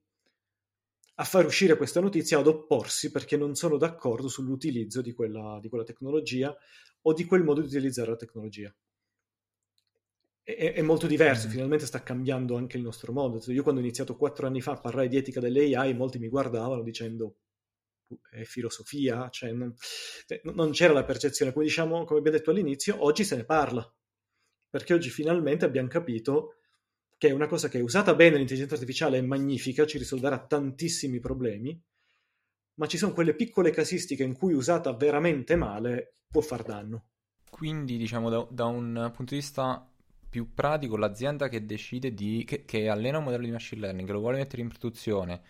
a far uscire questa notizia, ad opporsi perché non sono d'accordo sull'utilizzo di quella, di quella tecnologia o di quel modo di utilizzare la tecnologia è, è molto diverso, mm. finalmente sta cambiando anche il nostro mondo. Io quando ho iniziato quattro anni fa a parlare di etica delle AI, molti mi guardavano dicendo è filosofia, cioè non, cioè, non, c'era la percezione. Come, diciamo, come abbiamo detto all'inizio, oggi se ne parla, perché oggi finalmente abbiamo capito che è una cosa che è usata bene l'intelligenza artificiale è magnifica, ci risolverà tantissimi problemi, ma ci sono quelle piccole casistiche in cui usata veramente male può far danno. Quindi, diciamo, da, da un punto di vista più pratico l'azienda che decide di che, che, allena un modello di machine learning, lo vuole mettere in produzione,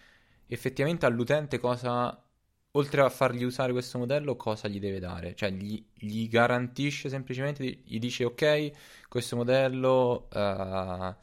effettivamente all'utente cosa oltre a fargli usare questo modello, cosa gli deve dare? Cioè, gli, gli garantisce semplicemente, gli dice ok, questo modello uh,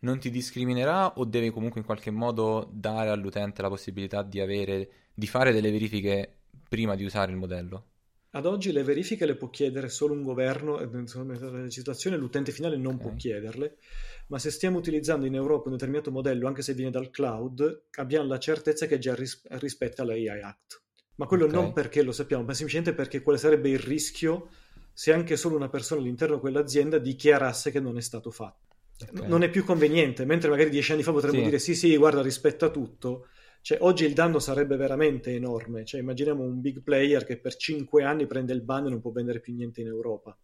non ti discriminerà o deve comunque in qualche modo dare all'utente la possibilità di, avere, di fare delle verifiche prima di usare il modello? Ad oggi le verifiche le può chiedere solo un governo, e nella legislazione l'utente finale non okay. può chiederle, ma se stiamo utilizzando in Europa un determinato modello, anche se viene dal cloud, abbiamo la certezza che già ris- rispetta la AI Act. Ma quello okay. non perché lo sappiamo, ma semplicemente perché quale sarebbe il rischio se anche solo una persona all'interno di quell'azienda dichiarasse che non è stato fatto. Okay. Non è più conveniente, mentre magari dieci anni fa potremmo sì. dire sì, sì, guarda, rispetta tutto cioè, oggi il danno sarebbe veramente enorme. Cioè, immaginiamo un big player che per 5 anni prende il ban e non può vendere più niente in Europa.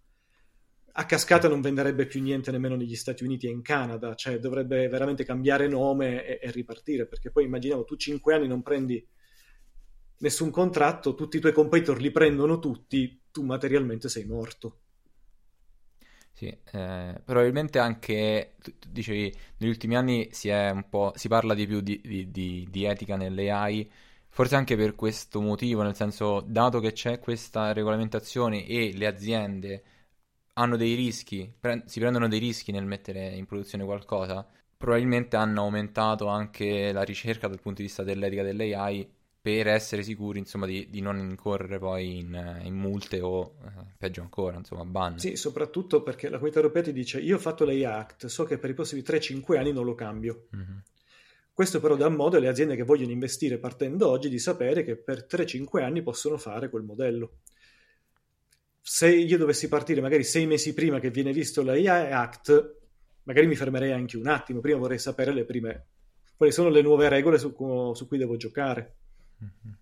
A cascata non venderebbe più niente nemmeno negli Stati Uniti e in Canada, cioè dovrebbe veramente cambiare nome e, e ripartire, perché poi immaginiamo tu 5 anni non prendi nessun contratto, tutti i tuoi competitor li prendono tutti, tu materialmente sei morto. Sì, eh, probabilmente anche, tu, tu dicevi, negli ultimi anni si, si parla di più di, di, di, di etica nelle AI, forse anche per questo motivo, nel senso, dato che c'è questa regolamentazione e le aziende hanno dei rischi, pre- si prendono dei rischi nel mettere in produzione qualcosa, probabilmente hanno aumentato anche la ricerca dal punto di vista dell'etica delle AI per essere sicuri insomma, di, di, non incorrere poi in, in multe o eh, peggio ancora, insomma, ban. Sì, soprattutto perché la comunità europea ti dice io ho fatto l'AI Act, so che per i prossimi 3-5 anni non lo cambio. Mm-hmm. Questo però dà modo alle aziende che vogliono investire partendo oggi di sapere che per 3-5 anni possono fare quel modello. Se io dovessi partire magari 6 mesi prima che viene visto l'AI Act, magari mi fermerei anche un attimo, prima vorrei sapere le prime, quali sono le nuove regole su, su cui devo giocare. Mm-hmm.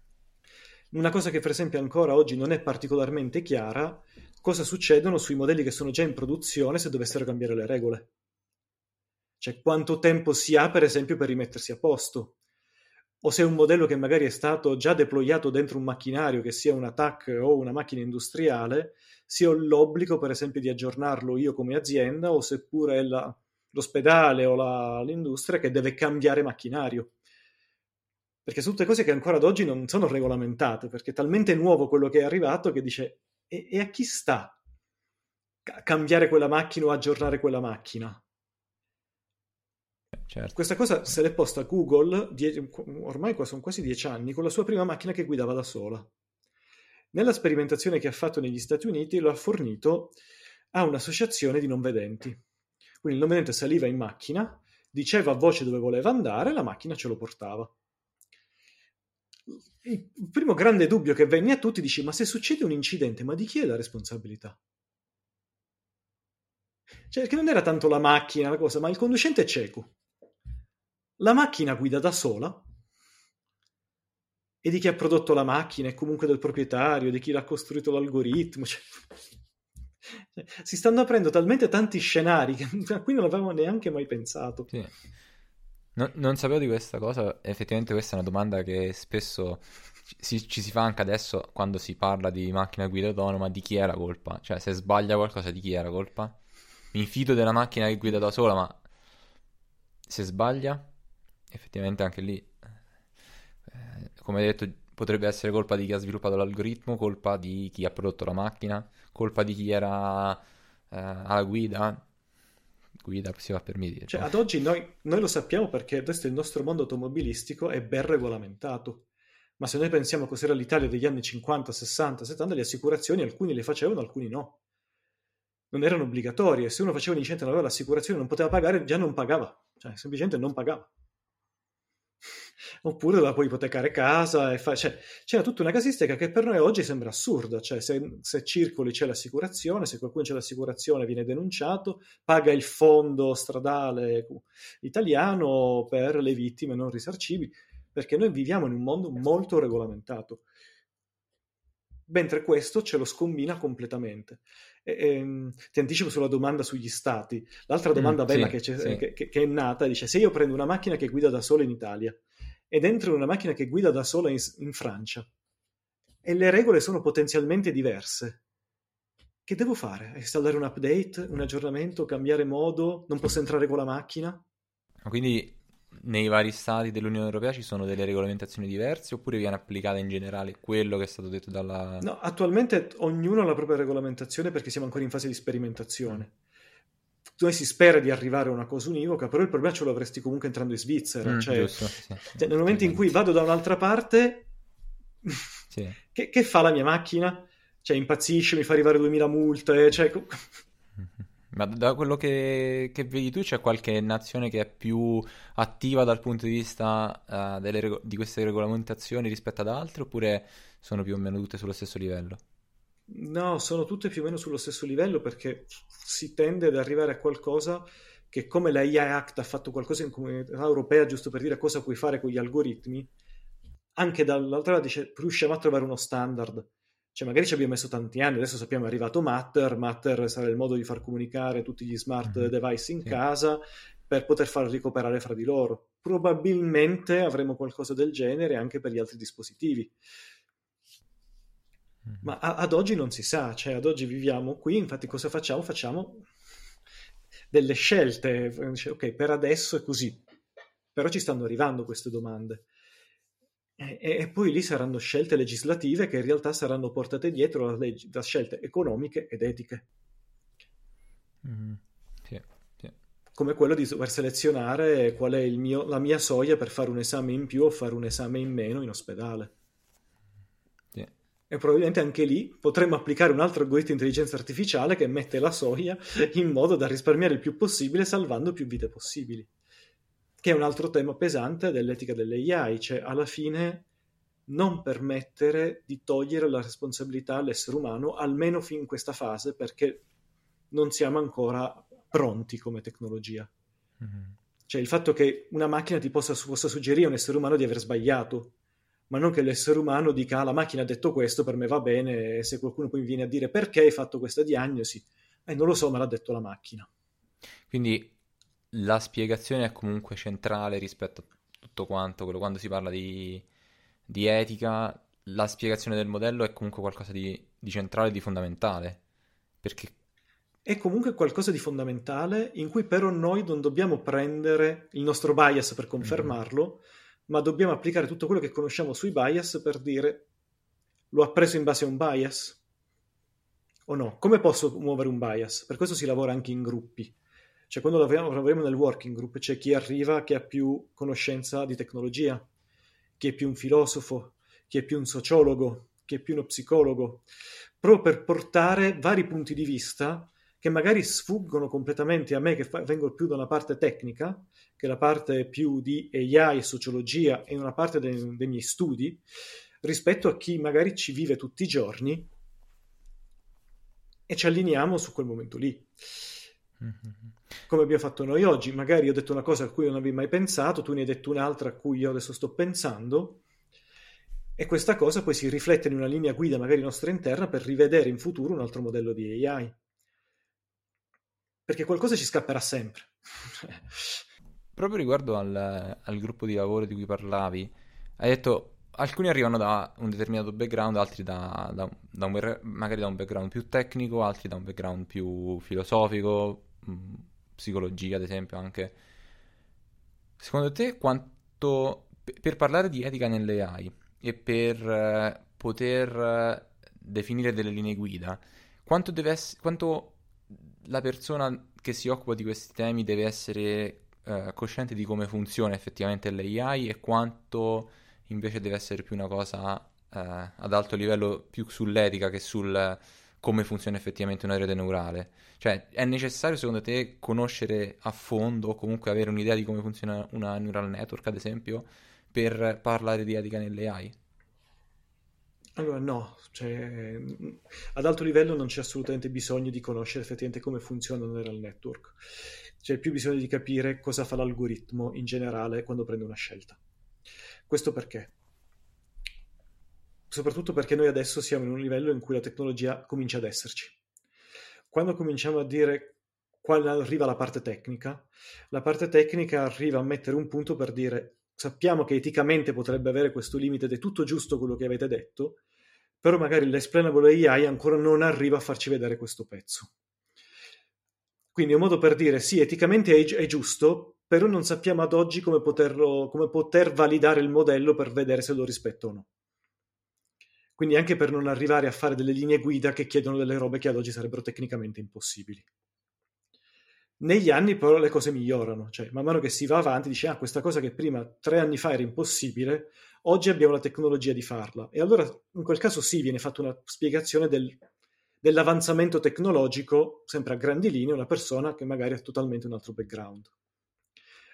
Una cosa che per esempio ancora oggi non è particolarmente chiara, cosa succedono sui modelli che sono già in produzione se dovessero cambiare le regole. Cioè quanto tempo si ha per esempio per rimettersi a posto. O se un modello che magari è stato già deployato dentro un macchinario, che sia una TAC o una macchina industriale, se ho l'obbligo per esempio di aggiornarlo io come azienda o seppure è la, l'ospedale o la, l'industria che deve cambiare macchinario perché sono tutte cose che ancora ad oggi non sono regolamentate, perché è talmente nuovo quello che è arrivato che dice e, e a chi sta a cambiare quella macchina o aggiornare quella macchina? Certo. Questa cosa se l'è posta Google die- ormai sono quasi dieci anni con la sua prima macchina che guidava da sola. Nella sperimentazione che ha fatto negli Stati Uniti lo ha fornito a un'associazione di non vedenti. Quindi il non vedente saliva in macchina, diceva a voce dove voleva andare e la macchina ce lo portava il primo grande dubbio che venne a tutti dice ma se succede un incidente ma di chi è la responsabilità? Cioè che non era tanto la macchina la cosa ma il conducente è cieco la macchina guida da sola e di chi ha prodotto la macchina e comunque del proprietario di chi l'ha costruito l'algoritmo cioè... Cioè, si stanno aprendo talmente tanti scenari a cui non avevamo neanche mai pensato. Sì. No, non sapevo di questa cosa, effettivamente questa è una domanda che spesso ci, ci si fa anche adesso quando si parla di macchina guida autonoma, di chi è la colpa? Cioè, se sbaglia qualcosa, di chi è la colpa? Mi fido della macchina che guida da sola, ma se sbaglia, effettivamente anche lì, eh, come detto, potrebbe essere colpa di chi ha sviluppato l'algoritmo, colpa di chi ha prodotto la macchina, colpa di chi era eh, alla guida. Guida si va per me dire. Cioè, ad oggi noi, noi lo sappiamo perché adesso il nostro mondo automobilistico è ben regolamentato. Ma se noi pensiamo cos'era l'Italia degli anni 50, 60, 70, le assicurazioni alcuni le facevano, alcuni no. Non erano obbligatorie. Se uno faceva un incidente e non aveva l'assicurazione, non poteva pagare, già non pagava. Cioè, semplicemente non pagava. Oppure doveva poi ipotecare casa e fa... cioè, c'era tutta una casistica che per noi oggi sembra assurda. Cioè, se, se circoli c'è l'assicurazione, se qualcuno c'è l'assicurazione viene denunciato, paga il fondo stradale italiano per le vittime non risarcibili, perché noi viviamo in un mondo molto regolamentato mentre questo ce lo scombina completamente. E, e, ehm, ti anticipo sulla domanda sugli stati. L'altra domanda mm, bella sì, che, sì. che, che, è nata dice: Se io prendo una macchina che guida da sola in Italia ed entro in una macchina che guida da sola in, in Francia e le regole sono potenzialmente diverse, che devo fare? Installare un update, un aggiornamento, cambiare modo? Non posso entrare con la macchina? Quindi nei vari stati dell'Unione Europea ci sono delle regolamentazioni diverse oppure viene applicata in generale quello che è stato detto dalla... No, attualmente ognuno ha la propria regolamentazione perché siamo ancora in fase di sperimentazione. Noi si spera di arrivare a una cosa univoca, però il problema ce lo avresti comunque entrando in Svizzera. Mm, cioè, giusto, sì, cioè, nel momento in cui vado da un'altra parte, sì. che, che, fa la mia macchina? Cioè, impazzisce, mi fa arrivare 2000 multe, cioè... Ma da quello che, che, vedi tu c'è qualche nazione che è più attiva dal punto di vista uh, rego- di queste regolamentazioni rispetto ad altre oppure sono più o meno tutte sullo stesso livello? No, sono tutte più o meno sullo stesso livello perché si tende ad arrivare a qualcosa che come la IA Act ha fatto qualcosa in comunità europea giusto per dire cosa puoi fare con gli algoritmi, anche dall'altra parte dice riusciamo a trovare uno standard cioè, magari ci abbiamo messo tanti anni, adesso sappiamo è arrivato Matter, Matter sarà il modo di far comunicare tutti gli smart mm-hmm. device in sì. casa per poter far ricoperare fra di loro. Probabilmente avremo qualcosa del genere anche per gli altri dispositivi. Mm-hmm. Ma a- ad oggi non si sa, cioè ad oggi viviamo qui, infatti cosa facciamo? Facciamo delle scelte, ok, per adesso è così, però ci stanno arrivando queste domande. E, e, poi lì saranno scelte legislative che in realtà saranno portate dietro da, leg- da scelte economiche ed etiche. Mm, sì, sì. Come quello di dover selezionare qual è mio, la mia soglia per fare un esame in più o fare un esame in meno in ospedale. E probabilmente anche lì potremmo applicare un altro algoritmo di intelligenza artificiale che mette la soglia in modo da risparmiare il più possibile salvando più vite possibili che è un altro tema pesante dell'etica delle AI, cioè alla fine non permettere di togliere la responsabilità all'essere umano, almeno fin in questa fase, perché non siamo ancora pronti come tecnologia. Mm-hmm. Cioè il fatto che una macchina ti possa, possa, suggerire a un essere umano di aver sbagliato, ma non che l'essere umano dica ah, la macchina ha detto questo, per me va bene, e se qualcuno poi mi viene a dire perché hai fatto questa diagnosi, eh, non lo so, me l'ha detto la macchina. Quindi la spiegazione è comunque centrale rispetto a tutto quanto, quello quando si parla di, di etica, la spiegazione del modello è comunque qualcosa di, di centrale di fondamentale, perché è comunque qualcosa di fondamentale in cui però noi non dobbiamo prendere il nostro bias per confermarlo, mm-hmm. Ma dobbiamo applicare tutto quello che conosciamo sui bias per dire lo ha preso in base a un bias o no? Come posso muovere un bias? Per questo si lavora anche in gruppi. Cioè, quando lavoriamo, lavoriamo nel working group, c'è chi arriva che ha più conoscenza di tecnologia, chi è più un filosofo, chi è più un sociologo, chi è più uno psicologo, proprio per portare vari punti di vista che magari sfuggono completamente a me, che fa- vengo più da una parte tecnica, che è la parte più di AI e sociologia e una parte dei, dei miei studi, rispetto a chi magari ci vive tutti i giorni e ci allineiamo su quel momento lì. Come abbiamo fatto noi oggi, magari io ho detto una cosa a cui non avevi mai pensato, tu ne hai detto un'altra a cui io adesso sto pensando, e questa cosa poi si riflette in una linea guida magari nostra interna per rivedere in futuro un altro modello di AI. perché qualcosa ci scapperà sempre. Proprio riguardo al, al gruppo di lavoro di cui parlavi, hai detto alcuni arrivano da un determinato background, altri da, da, da un, magari da un background più tecnico, altri da un background più filosofico, mm, psicologia ad esempio anche. Secondo te quanto, per parlare di etica nelle AI e per eh, poter eh, definire delle linee guida, quanto, ess- quanto la persona che si occupa di questi temi deve essere eh, cosciente di come funziona effettivamente l'AI e quanto invece deve essere più una cosa eh, ad alto livello più sull'etica che sul come funziona effettivamente una rete neurale. Cioè, è necessario secondo te conoscere a fondo o comunque avere un'idea di come funziona una neural network, ad esempio, per parlare di etica nelle AI? Allora no, cioè, ad alto livello non c'è assolutamente bisogno di conoscere effettivamente come funziona un neural network, c'è più bisogno di capire cosa fa l'algoritmo in generale quando prende una scelta. Questo perché? Soprattutto perché noi adesso siamo in un livello in cui la tecnologia comincia ad esserci. Quando cominciamo a dire quando arriva la parte tecnica, la parte tecnica arriva a mettere un punto per dire sappiamo che eticamente potrebbe avere questo limite ed è tutto giusto quello che avete detto, però magari l'explainable AI ancora non arriva a farci vedere questo pezzo. Quindi è un modo per dire sì, eticamente è, è giusto, però non sappiamo ad oggi come, poterlo, come poter validare il modello per vedere se lo rispetta o no. Quindi anche per non arrivare a fare delle linee guida che chiedono delle robe che ad oggi sarebbero tecnicamente impossibili. Negli anni però le cose migliorano, cioè man mano che si va avanti dice ah questa cosa che prima tre anni fa era impossibile, oggi abbiamo la tecnologia di farla. E allora in quel caso sì, viene fatta una spiegazione del, dell'avanzamento tecnologico, sempre a grandi linee, una persona che magari ha totalmente un altro background.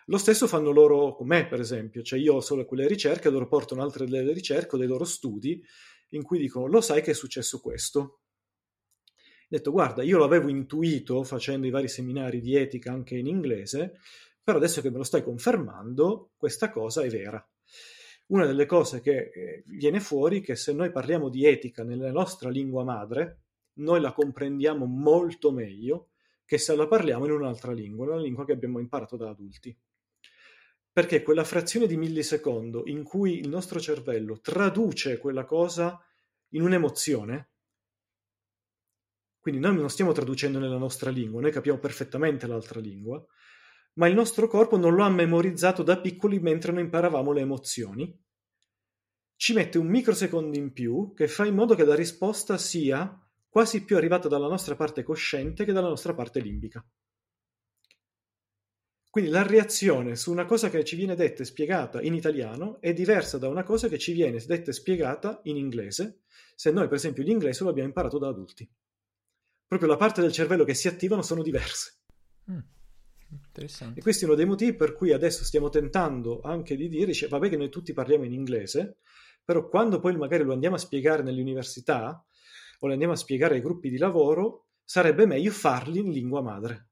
Lo stesso fanno loro con me, per esempio, cioè io ho solo quelle ricerche, loro portano altre delle ricerche o dei loro studi in cui dicono lo sai che è successo questo. Ho detto guarda, io l'avevo intuito facendo i vari seminari di etica anche in inglese, però adesso che me lo stai confermando, questa cosa è vera. Una delle cose che eh, viene fuori è che se noi parliamo di etica nella nostra lingua madre, noi la comprendiamo molto meglio che se la parliamo in un'altra lingua, una lingua che abbiamo imparato da adulti. Perché quella frazione di millisecondo in cui il nostro cervello traduce quella cosa in un'emozione, quindi noi non stiamo traducendo nella nostra lingua, noi capiamo perfettamente l'altra lingua, ma il nostro corpo non lo ha memorizzato da piccoli mentre noi imparavamo le emozioni, ci mette un microsecondo in più che fa in modo che la risposta sia quasi più arrivata dalla nostra parte cosciente che dalla nostra parte limbica. Quindi la reazione su una cosa che ci viene detta e spiegata in italiano è diversa da una cosa che ci viene detta e spiegata in inglese, se noi per esempio l'inglese lo abbiamo imparato da adulti. Proprio la parte del cervello che si attivano sono diverse. Mm. E questo è uno dei motivi per cui adesso stiamo tentando anche di dire, cioè, vabbè che noi tutti parliamo in inglese, però quando poi magari lo andiamo a spiegare nelle università o lo andiamo a spiegare ai gruppi di lavoro, sarebbe meglio farli in lingua madre.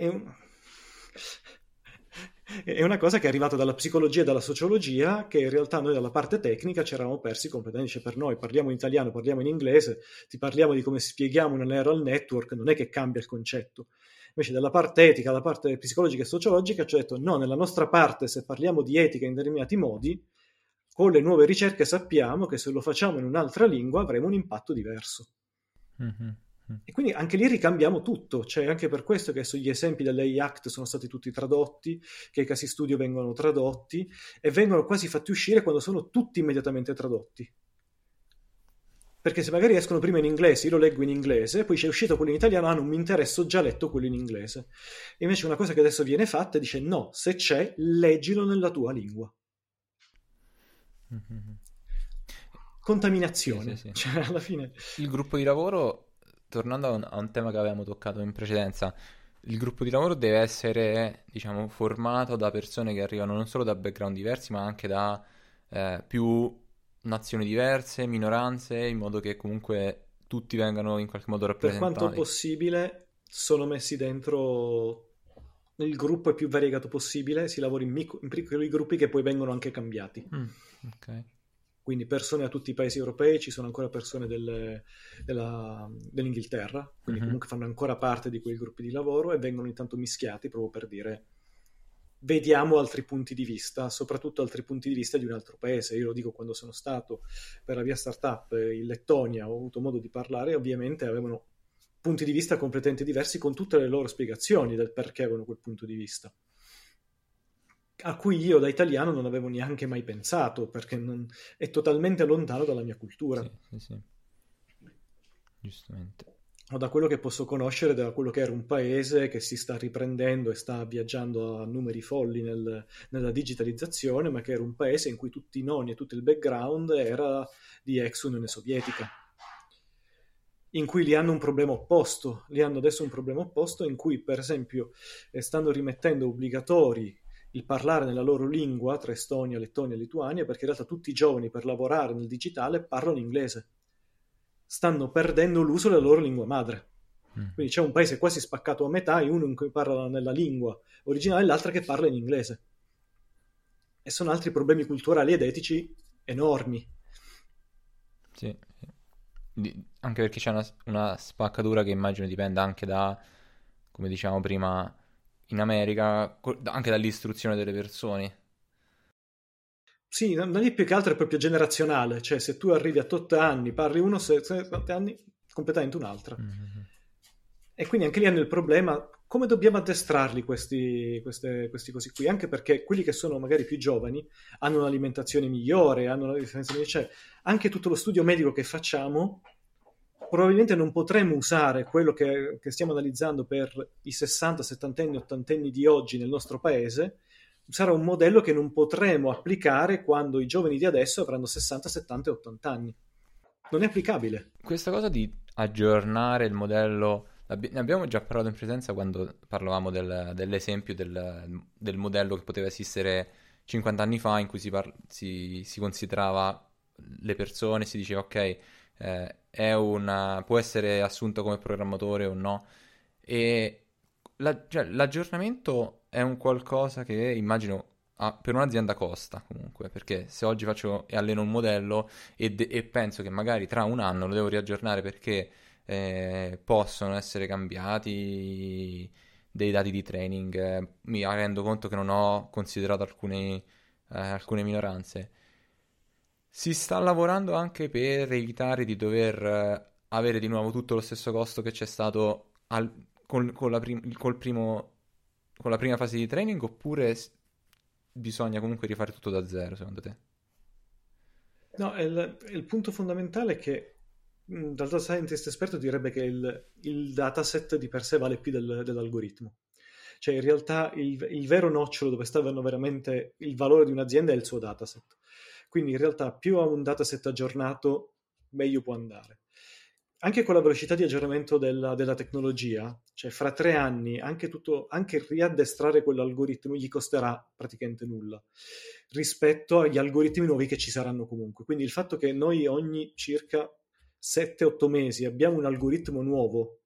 è, un... è una cosa che è arrivata dalla psicologia e dalla sociologia che in realtà noi dalla parte tecnica ci eravamo persi completamente. Dice, per noi parliamo in italiano, parliamo in inglese, ti parliamo di come spieghiamo una neural network, non è che cambia il concetto. Invece dalla parte etica, dalla parte psicologica e sociologica ci ho detto no, nella nostra parte se parliamo di etica in determinati modi, con le nuove ricerche sappiamo che se lo facciamo in un'altra lingua avremo un impatto diverso. Mm-hmm. Mm. E quindi anche lì ricambiamo tutto, cioè anche per questo che gli esempi dell'AI Act sono stati tutti tradotti, che i casi studio vengono tradotti e vengono quasi fatti uscire quando sono tutti immediatamente tradotti. Perché se magari escono prima in inglese, io lo leggo in inglese, poi c'è uscito quello in italiano, ah non mi interessa, ho già letto quello in inglese. E invece una cosa che adesso viene fatta è dice no, se c'è, leggilo nella tua lingua. Mm-hmm. Contaminazione. Sì, sì, sì. Cioè, alla fine... Il gruppo di lavoro tornando a un, a un, tema che avevamo toccato in precedenza, il gruppo di lavoro deve essere, diciamo, formato da persone che arrivano non solo da background diversi, ma anche da eh, più nazioni diverse, minoranze, in modo che comunque tutti vengano in qualche modo rappresentati. Per quanto possibile sono messi dentro il gruppo è più variegato possibile, si lavora in, micro, in piccoli gruppi che poi vengono anche cambiati. Mm, ok. quindi persone da tutti i paesi europei, ci sono ancora persone delle, della, dell'Inghilterra, quindi mm-hmm. comunque fanno ancora parte di quei gruppi di lavoro e vengono intanto mischiati proprio per dire vediamo altri punti di vista, soprattutto altri punti di vista di un altro paese. Io lo dico quando sono stato per la via startup in Lettonia, ho avuto modo di parlare, ovviamente avevano punti di vista completamente diversi con tutte le loro spiegazioni del perché avevano quel punto di vista a cui io da italiano non avevo neanche mai pensato, perché non, è totalmente lontano dalla mia cultura. Sì, sì, sì. Giustamente. O da quello che posso conoscere da quello che era un paese che si sta riprendendo e sta viaggiando a numeri folli nel, nella digitalizzazione, ma che era un paese in cui tutti i nonni e tutto il background era di ex Unione Sovietica in cui li hanno un problema opposto, li hanno adesso un problema opposto in cui per esempio eh, stanno rimettendo obbligatori il parlare nella loro lingua tra Estonia, Lettonia e Lituania, perché in realtà tutti i giovani per lavorare nel digitale parlano inglese. Stanno perdendo l'uso della loro lingua madre. Mm. Quindi c'è un paese quasi spaccato a metà, uno in cui parlano nella lingua originale e l'altro che parla in inglese. E sono altri problemi culturali ed etici enormi. Sì, anche perché c'è una, una spaccatura che immagino dipenda anche da, come diciamo prima, in America, anche dall'istruzione delle persone. Sì, non è più che altro è proprio generazionale, cioè se tu arrivi a 8 anni, parli uno, se, se 8 anni, completamente un'altra. Mm-hmm. E quindi anche lì hanno il problema, come dobbiamo addestrarli questi, queste, questi così qui? Anche perché quelli che sono magari più giovani hanno un'alimentazione migliore, hanno una differenza migliore, cioè anche tutto lo studio medico che facciamo probabilmente non potremo usare quello che, che stiamo analizzando per i 60, 70 anni, 80 anni di oggi nel nostro paese, sarà un modello che non potremo applicare quando i giovani di adesso avranno 60, 70 e 80 anni. Non è applicabile. Questa cosa di aggiornare il modello, ne abbiamo già parlato in presenza quando parlavamo del, dell'esempio del, del, modello che poteva esistere 50 anni fa in cui si, par- si, si considerava le persone, si diceva ok, eh, una, può essere assunto come programmatore o no. E la, cioè, l'aggiornamento è un qualcosa che immagino ah, per un'azienda costa comunque, perché se oggi faccio e alleno un modello e, de- e, penso che magari tra un anno lo devo riaggiornare perché eh, possono essere cambiati dei dati di training, eh, mi rendo conto che non ho considerato alcune, eh, alcune minoranze si sta lavorando anche per evitare di dover eh, avere di nuovo tutto lo stesso costo che c'è stato al, con, con, la prim- col primo, con la prima fase di training oppure bisogna comunque rifare tutto da zero secondo te? No, il, il punto fondamentale è che mm, dal data scientist esperto direbbe che il, il dataset di per sé vale più del, dell'algoritmo. Cioè in realtà il, il vero nocciolo dove stavano veramente il valore di un'azienda è il suo dataset quindi in realtà più ha un dataset aggiornato, meglio può andare. Anche con la velocità di aggiornamento della, della tecnologia, cioè fra tre anni, anche, tutto, anche riaddestrare quell'algoritmo gli costerà praticamente nulla rispetto agli algoritmi nuovi che ci saranno comunque. Quindi il fatto che noi ogni circa 7-8 mesi abbiamo un algoritmo nuovo,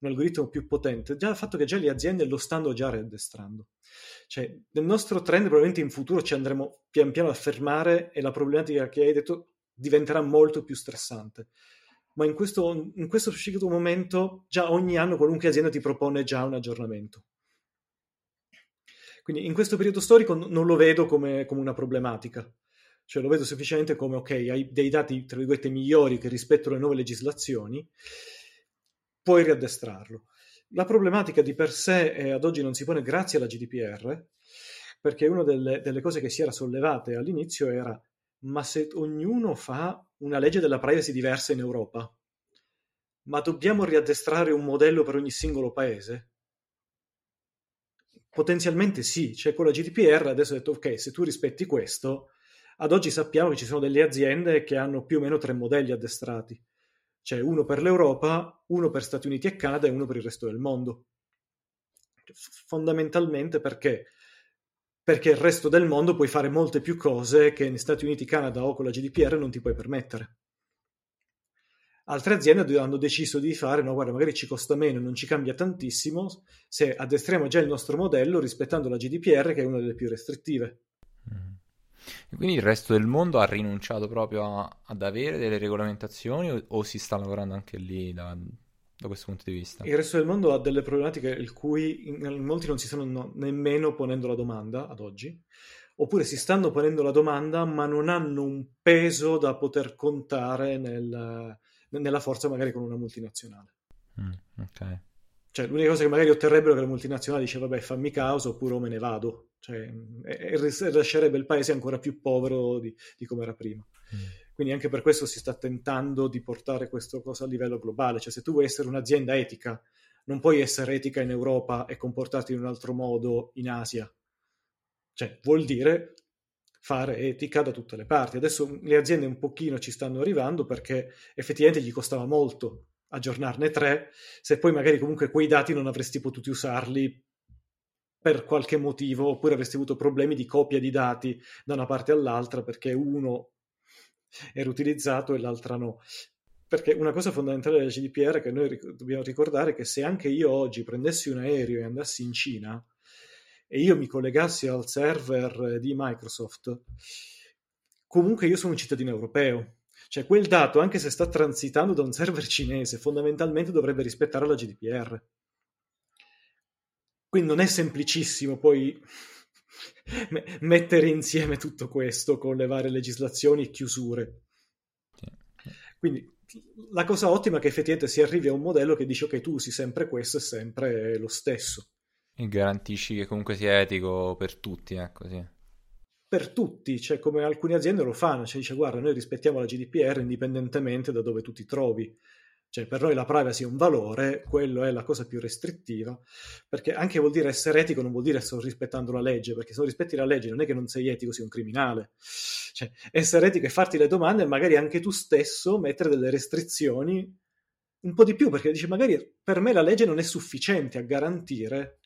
un algoritmo più potente, già il fatto che già le aziende lo stanno già riaddestrando. Cioè, nel nostro trend probabilmente in futuro ci andremo pian piano a fermare e la problematica che hai detto diventerà molto più stressante. Ma in questo, in questo specifico momento già ogni anno qualunque azienda ti propone già un aggiornamento. Quindi in questo periodo storico non lo vedo come, come una problematica. Cioè lo vedo semplicemente come, ok, hai dei dati, tra virgolette, migliori che rispetto alle nuove legislazioni, puoi riaddestrarlo. La problematica di per sé eh, ad oggi non si pone grazie alla GDPR, perché una delle, delle cose che si era sollevate all'inizio era ma se ognuno fa una legge della privacy diversa in Europa, ma dobbiamo riaddestrare un modello per ogni singolo paese? Potenzialmente sì, cioè con la GDPR adesso ho detto ok, se tu rispetti questo, ad oggi sappiamo che ci sono delle aziende che hanno più o meno tre modelli addestrati. C'è uno per l'Europa, uno per Stati Uniti e Canada e uno per il resto del mondo. Fondamentalmente perché? Perché il resto del mondo puoi fare molte più cose che negli Stati Uniti, Canada o con la GDPR non ti puoi permettere. Altre aziende hanno deciso di fare, no, guarda, magari ci costa meno, non ci cambia tantissimo se addestriamo già il nostro modello rispettando la GDPR, che è una delle più restrittive. Mm. Quindi il resto del mondo ha rinunciato proprio a, ad avere delle regolamentazioni o, o, si sta lavorando anche lì da, da, questo punto di vista? Il resto del mondo ha delle problematiche il cui in, in molti non si stanno no, nemmeno ponendo la domanda ad oggi, oppure si stanno ponendo la domanda ma non hanno un peso da poter contare nel, nella forza magari con una multinazionale. Mm, ok. Cioè, l'unica cosa che magari otterrebbero è che la multinazionale dice vabbè fammi causa oppure o me ne vado. Cioè, e, e lascerebbe il paese ancora più povero di, di come era prima. Mm. Quindi anche per questo si sta tentando di portare questa cosa a livello globale. Cioè, se tu vuoi essere un'azienda etica, non puoi essere etica in Europa e comportarti in un altro modo in Asia. Cioè, vuol dire fare etica da tutte le parti. Adesso le aziende un pochino ci stanno arrivando perché effettivamente gli costava molto aggiornarne tre, se poi magari comunque quei dati non avresti potuto usarli per qualche motivo, oppure avresti avuto problemi di copia di dati da una parte all'altra perché uno era utilizzato e l'altra no. Perché una cosa fondamentale della GDPR è che noi ric- dobbiamo ricordare che se anche io oggi prendessi un aereo e andassi in Cina e io mi collegassi al server di Microsoft, comunque io sono un cittadino europeo cioè quel dato, anche se sta transitando da un server cinese, fondamentalmente dovrebbe rispettare la GDPR. Quindi non è semplicissimo poi mettere insieme tutto questo con le varie legislazioni e chiusure. Quindi la cosa ottima è che effettivamente si arrivi a un modello che dice ok, tu usi sempre questo e sempre lo stesso. E garantisci che comunque sia etico per tutti, ecco sì per tutti, cioè come alcune aziende lo fanno, cioè dice guarda noi rispettiamo la GDPR indipendentemente da dove tu ti trovi, cioè per noi la privacy è un valore, quello è la cosa più restrittiva, perché anche vuol dire essere etico non vuol dire sto rispettando la legge, perché se non rispetti la legge non è che non sei etico, sei un criminale, cioè essere etico è farti le domande e magari anche tu stesso mettere delle restrizioni un po' di più, perché dici magari per me la legge non è sufficiente a garantire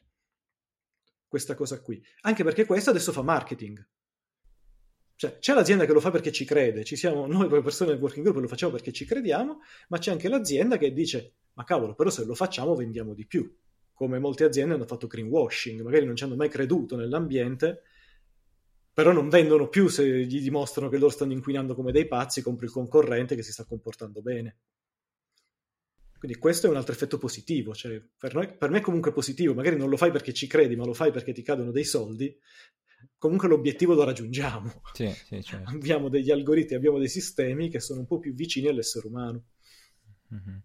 questa cosa qui, anche perché questo adesso fa marketing. Cioè, c'è l'azienda che lo fa perché ci crede, ci siamo noi come persone del working group lo facciamo perché ci crediamo, ma c'è anche l'azienda che dice, ma cavolo, però se lo facciamo vendiamo di più. Come molte aziende hanno fatto greenwashing, magari non ci hanno mai creduto nell'ambiente, però non vendono più se gli dimostrano che loro stanno inquinando come dei pazzi, compri il concorrente che si sta comportando bene. Quindi questo è un altro effetto positivo, cioè per, noi, per me è comunque positivo, magari non lo fai perché ci credi, ma lo fai perché ti cadono dei soldi, comunque l'obiettivo lo raggiungiamo. Sì, sì, certo. Abbiamo degli algoritmi, abbiamo dei sistemi che sono un po' più vicini all'essere umano. Mm-hmm.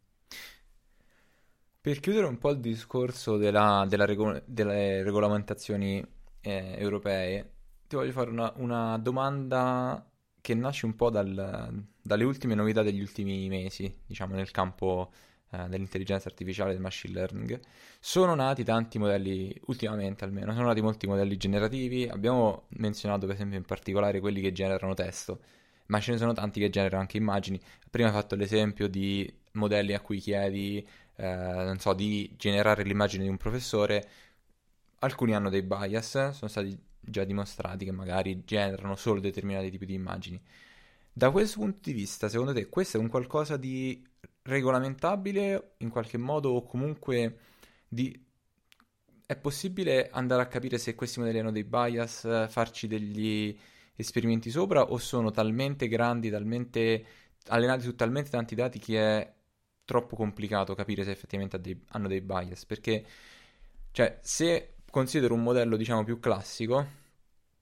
Per chiudere un po' il discorso della, della rego- delle regolamentazioni eh, europee, ti voglio fare una, una, domanda che nasce un po' dal, dalle ultime novità degli ultimi mesi, diciamo, nel campo eh, dell'intelligenza artificiale del machine learning, sono nati tanti modelli, ultimamente almeno, sono nati molti modelli generativi, abbiamo menzionato per esempio in particolare quelli che generano testo, ma ce ne sono tanti che generano anche immagini. Prima hai fatto l'esempio di modelli a cui chiedi, eh, non so, di generare l'immagine di un professore, alcuni hanno dei bias, sono stati già dimostrati che magari generano solo determinati tipi di immagini. Da questo punto di vista, secondo te, questo è un qualcosa di regolamentabile in qualche modo o comunque di... è possibile andare a capire se questi modelli hanno dei bias, farci degli esperimenti sopra o sono talmente grandi, talmente allenati su talmente tanti dati che è troppo complicato capire se effettivamente hanno dei bias. Perché cioè se considero un modello diciamo più classico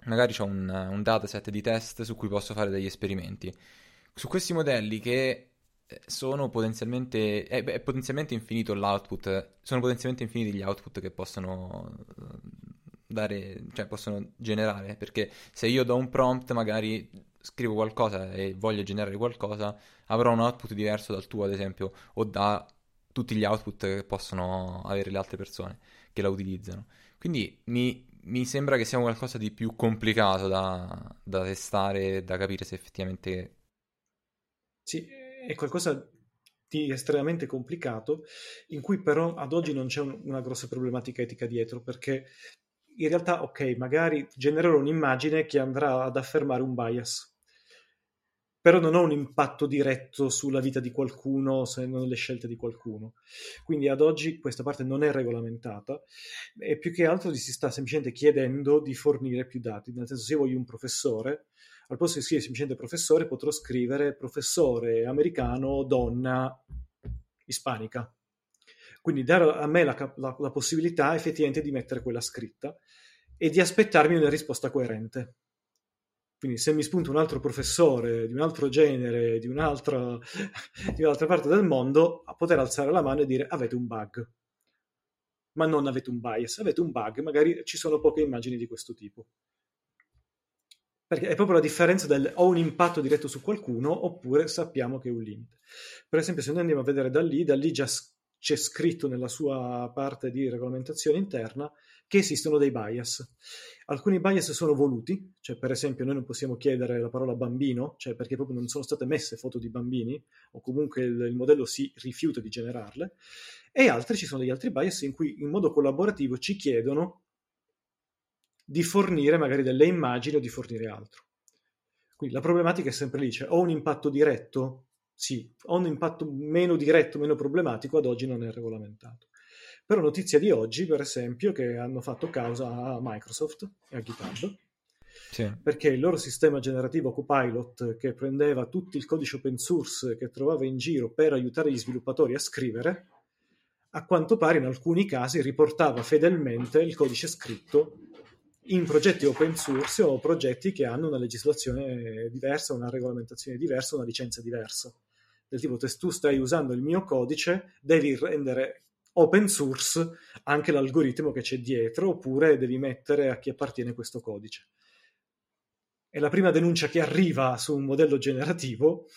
magari ho un, un dataset di test su cui posso fare degli esperimenti. Su questi modelli che sono potenzialmente è, è, potenzialmente infinito l'output sono potenzialmente infiniti gli output che possono eh, dare cioè possono generare perché se io do un prompt magari scrivo qualcosa e voglio generare qualcosa avrò un output diverso dal tuo ad esempio o da tutti gli output che possono avere le altre persone che la utilizzano. Quindi mi, mi sembra che sia qualcosa di più complicato da, da testare da capire se effettivamente sì è qualcosa di estremamente complicato, in cui però ad oggi non c'è un, una grossa problematica etica dietro, perché in realtà, ok, magari genererò un'immagine che andrà ad affermare un bias, però non ho un impatto diretto sulla vita di qualcuno se non le scelte di qualcuno. Quindi ad oggi questa parte non è regolamentata e più che altro si sta semplicemente chiedendo di fornire più dati, nel senso se io voglio un professore, al posto di scrivere semplicemente professore potrò scrivere professore americano, donna, ispanica. Quindi dare a me la, la, la possibilità effettivamente di mettere quella scritta e di aspettarmi una risposta coerente. Quindi se mi spunta un altro professore di un altro genere, di un'altra, di un'altra parte del mondo, a poter alzare la mano e dire avete un bug. Ma non avete un bias, avete un bug, magari ci sono poche immagini di questo tipo. Perché è proprio la differenza del ho un impatto diretto su qualcuno oppure sappiamo che è un limite. Per esempio, se noi andiamo a vedere da lì, da lì già c'è scritto nella sua parte di regolamentazione interna che esistono dei bias. Alcuni bias sono voluti, cioè per esempio noi non possiamo chiedere la parola bambino, cioè perché proprio non sono state messe foto di bambini o comunque il, il modello si rifiuta di generarle, e altri ci sono degli altri bias in cui in modo collaborativo ci chiedono di fornire magari delle immagini o di fornire altro. Quindi la problematica è sempre lì, cioè ho un impatto diretto? Sì, ho un impatto meno diretto, meno problematico, ad oggi non è regolamentato. Però notizia di oggi, per esempio, che hanno fatto causa a Microsoft e a GitHub, sì. perché il loro sistema generativo Copilot, che prendeva tutto il codice open source che trovava in giro per aiutare gli sviluppatori a scrivere, a quanto pare in alcuni casi riportava fedelmente il codice scritto in progetti open source o progetti che hanno una legislazione diversa, una regolamentazione diversa, una licenza diversa. Del tipo, se tu stai usando il mio codice, devi rendere open source anche l'algoritmo che c'è dietro, oppure devi mettere a chi appartiene questo codice. È la prima denuncia che arriva su un modello generativo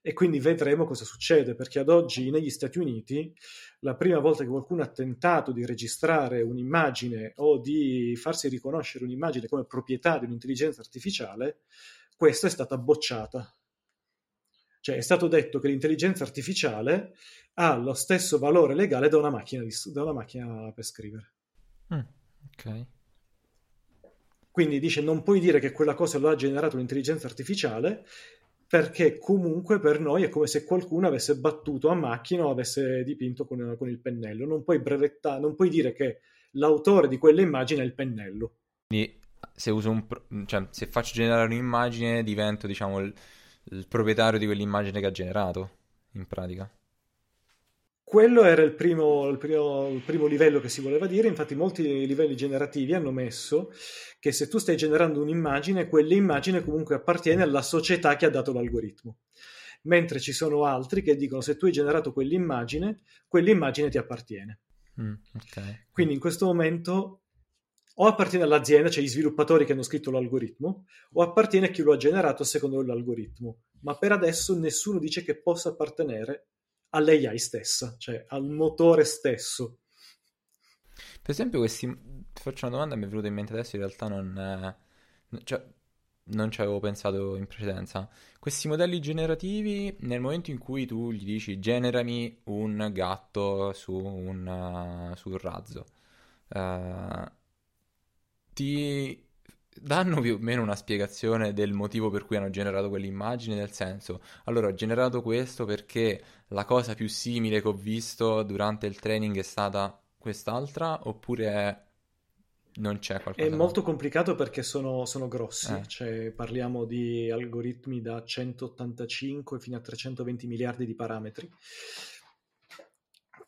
e quindi vedremo cosa succede, perché ad oggi negli Stati Uniti la prima volta che qualcuno ha tentato di registrare un'immagine o di farsi riconoscere un'immagine come proprietà di un'intelligenza artificiale, questa è stata bocciata. Cioè è stato detto che l'intelligenza artificiale ha lo stesso valore legale da una macchina, di, da una macchina per scrivere. Mm, ok. Quindi dice non puoi dire che quella cosa lo ha generato un'intelligenza artificiale perché comunque per noi è come se qualcuno avesse battuto a macchina o avesse dipinto con, con il pennello. Non puoi brevettare, non puoi dire che l'autore di quella immagine è il pennello. Quindi se, uso un, cioè, se faccio generare un'immagine divento diciamo il, il proprietario di quell'immagine che ha generato, in pratica. Quello era il primo, il, primo, il primo, livello che si voleva dire, infatti molti livelli generativi hanno messo che se tu stai generando un'immagine, quell'immagine comunque appartiene alla società che ha dato l'algoritmo. Mentre ci sono altri che dicono se tu hai generato quell'immagine, quell'immagine ti appartiene. Mm, okay. Quindi in questo momento o appartiene all'azienda, cioè gli sviluppatori che hanno scritto l'algoritmo, o appartiene a chi lo ha generato secondo l'algoritmo. Ma per adesso nessuno dice che possa appartenere all'AI stessa, cioè al motore stesso. Per esempio, questi. Ti faccio una domanda, mi è venuta in mente adesso, in realtà non. Cioè, non ci avevo pensato in precedenza. Questi modelli generativi, nel momento in cui tu gli dici generami un gatto su un, uh, su razzo, uh, ti danno più o meno una spiegazione del motivo per cui hanno generato quell'immagine, nel senso, allora ho generato questo perché la cosa più simile che ho visto durante il training è stata quest'altra, oppure non c'è qualcosa? È molto complicato perché sono, sono grossi, eh. cioè parliamo di algoritmi da 185 fino a 320 miliardi di parametri.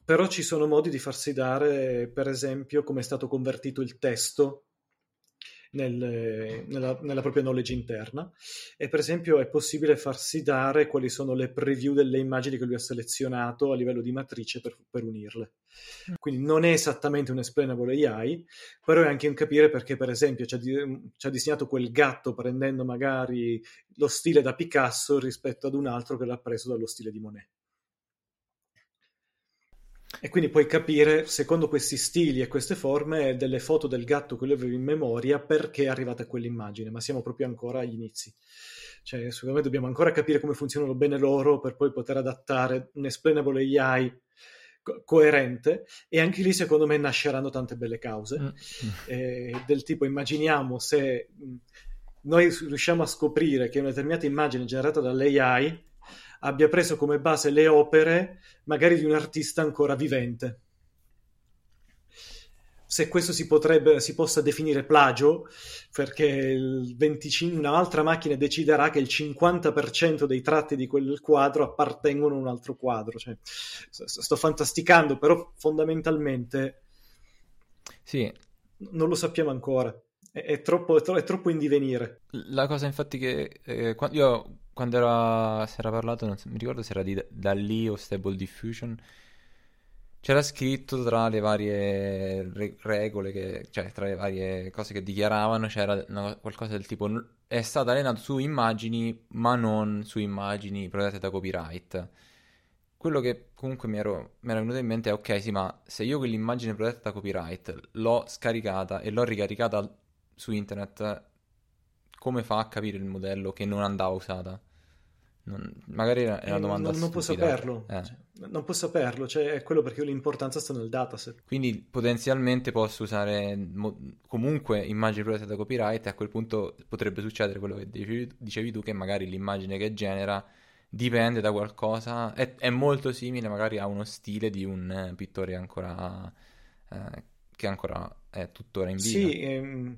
Però ci sono modi di farsi dare, per esempio, come è stato convertito il testo nel, nella, nella, propria knowledge interna e per esempio è possibile farsi dare quali sono le preview delle immagini che lui ha selezionato a livello di matrice per, per unirle. Mm. Quindi non è esattamente un explainable AI, però è anche un capire perché per esempio ci ha, ci ha disegnato quel gatto prendendo magari lo stile da Picasso rispetto ad un altro che l'ha preso dallo stile di Monet. E quindi puoi capire, secondo questi stili e queste forme, delle foto del gatto che lui aveva in memoria, perché è arrivata quell'immagine, ma siamo proprio ancora agli inizi. Cioè, secondo me dobbiamo ancora capire come funzionano bene loro per poi poter adattare un explainable AI co- coerente e anche lì secondo me nasceranno tante belle cause mm. eh, del tipo immaginiamo se noi riusciamo a scoprire che una determinata immagine generata dall'AI abbia preso come base le opere magari di un artista ancora vivente. Se questo si, potrebbe, si possa definire plagio, perché 25, un'altra macchina deciderà che il 50% dei tratti di quel quadro appartengono a un altro quadro. Cioè, sto fantasticando, però fondamentalmente sì. non lo sappiamo ancora. È, è, troppo, è, tro- è troppo, in divenire. La cosa infatti che eh, io quando era, si era parlato, non so, mi ricordo se era di Dalì o Stable Diffusion, c'era scritto tra le varie re- regole, che, cioè tra le varie cose che dichiaravano, c'era una, qualcosa del tipo è stato allenato su immagini, ma non su immagini protette da copyright. Quello che comunque mi, ero, mi era venuto in mente è ok, sì, ma se io quell'immagine protetta da copyright l'ho scaricata e l'ho ricaricata su internet, come fa a capire il modello che non andava usata? Non, magari è una eh, domanda non, non può saperlo, eh. cioè, non può saperlo, cioè è quello perché l'importanza sta nel dataset. Quindi potenzialmente posso usare mo- comunque immagini protette da copyright e a quel punto potrebbe succedere quello che dicevi, dicevi tu, che magari l'immagine che genera dipende da qualcosa, è, è, molto simile magari a uno stile di un eh, pittore ancora... Eh, che ancora è tuttora in vita. Sì, ehm,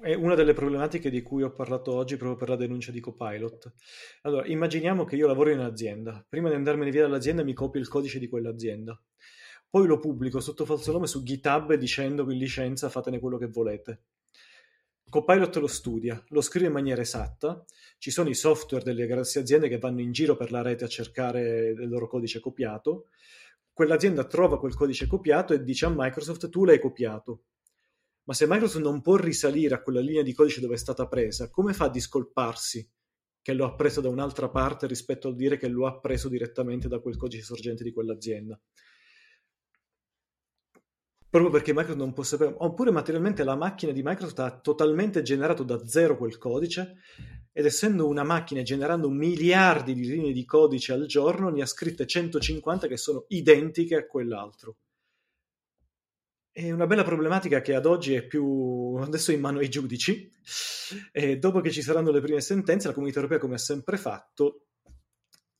è una delle problematiche di cui ho parlato oggi proprio per la denuncia di Copilot. Allora, immaginiamo che io lavoro in un'azienda. Prima di andarmene via dall'azienda mi copio il codice di quell'azienda. Poi lo pubblico sotto falso nome su GitHub dicendo in licenza fatene quello che volete. Copilot lo studia, lo scrive in maniera esatta. Ci sono i software delle grosse aziende che vanno in giro per la rete a cercare il loro codice copiato quell'azienda trova quel codice copiato e dice a Microsoft tu l'hai copiato. Ma se Microsoft non può risalire a quella linea di codice dove è stata presa, come fa a discolparsi che lo ha preso da un'altra parte rispetto a dire che lo ha preso direttamente da quel codice sorgente di quell'azienda? proprio perché Microsoft non può sapere, oppure materialmente la macchina di Microsoft ha totalmente generato da zero quel codice ed essendo una macchina generando miliardi di linee di codice al giorno ne ha scritte 150 che sono identiche a quell'altro. È una bella problematica che ad oggi è più adesso in mano ai giudici e dopo che ci saranno le prime sentenze la comunità europea come ha sempre fatto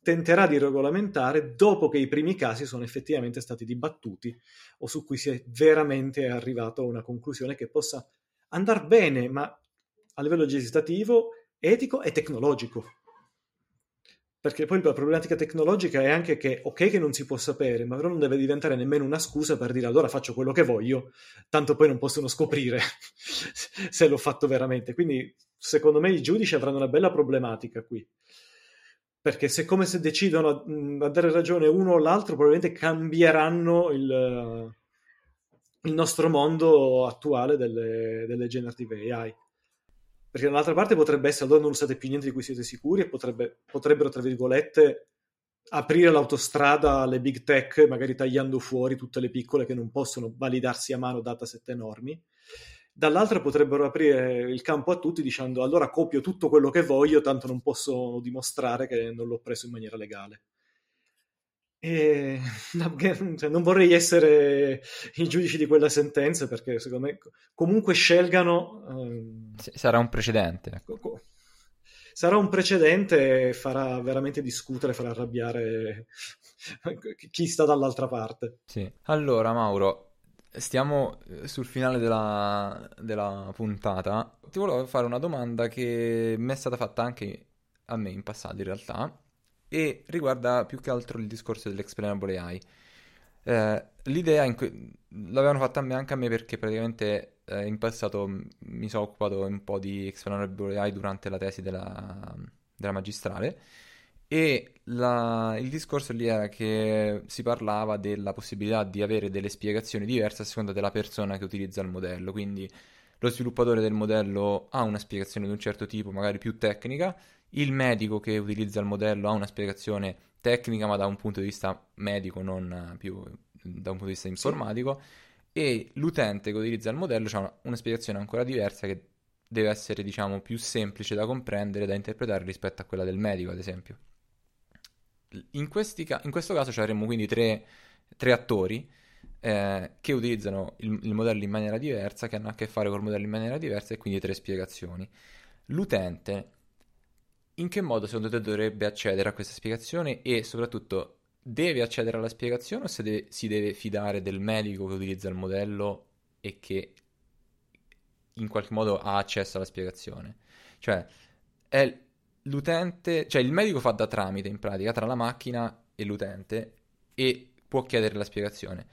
tenterà di regolamentare dopo che i primi casi sono effettivamente stati dibattuti o su cui si è veramente arrivato a una conclusione che possa andare bene, ma a livello legislativo, etico e tecnologico. Perché poi la problematica tecnologica è anche che, ok, che non si può sapere, ma però non deve diventare nemmeno una scusa per dire allora faccio quello che voglio, tanto poi non possono scoprire se l'ho fatto veramente. Quindi, secondo me, i giudici avranno una bella problematica qui perché se come se decidono a dare ragione uno o l'altro, probabilmente cambieranno il, il nostro mondo attuale delle, delle, generative AI. Perché dall'altra parte potrebbe essere, allora non usate più niente di cui siete sicuri e potrebbe, potrebbero, tra virgolette, aprire l'autostrada alle big tech, magari tagliando fuori tutte le piccole che non possono validarsi a mano dataset enormi dall'altra potrebbero aprire il campo a tutti dicendo allora copio tutto quello che voglio, tanto non posso dimostrare che non l'ho preso in maniera legale. E cioè, non vorrei essere i giudici di quella sentenza perché secondo me comunque scelgano... Ehm, sarà un precedente. Ecco. Sarà un precedente e farà veramente discutere, farà arrabbiare chi sta dall'altra parte. Sì. Allora, Mauro, Stiamo eh, sul finale della, della, puntata. Ti volevo fare una domanda che mi è stata fatta anche a me in passato, in realtà, e riguarda più che altro il discorso dell'explainable AI. Eh, l'idea que- l'avevano fatta anche a me perché praticamente eh, in passato mi sono occupato un po' di explainable AI durante la tesi della, della magistrale e la, il discorso lì era che si parlava della possibilità di avere delle spiegazioni diverse a seconda della persona che utilizza il modello. Quindi lo sviluppatore del modello ha una spiegazione di un certo tipo, magari più tecnica, il medico che utilizza il modello ha una spiegazione tecnica, ma da un punto di vista medico, non più da un punto di vista informatico, sì. e l'utente che utilizza il modello ha una spiegazione ancora diversa che deve essere, diciamo, più semplice da comprendere, da interpretare rispetto a quella del medico, ad esempio. In, ca- in questo caso avremmo quindi tre, tre attori eh, che utilizzano il, il, modello in maniera diversa, che hanno a che fare col modello in maniera diversa e quindi tre spiegazioni. l'utente in che modo secondo te dovrebbe accedere a questa spiegazione e soprattutto deve accedere alla spiegazione o se deve, si deve fidare del medico che utilizza il modello e che in qualche modo ha accesso alla spiegazione? Cioè, è l'utente, cioè il medico fa da tramite in pratica tra la macchina e l'utente e può chiedere la spiegazione.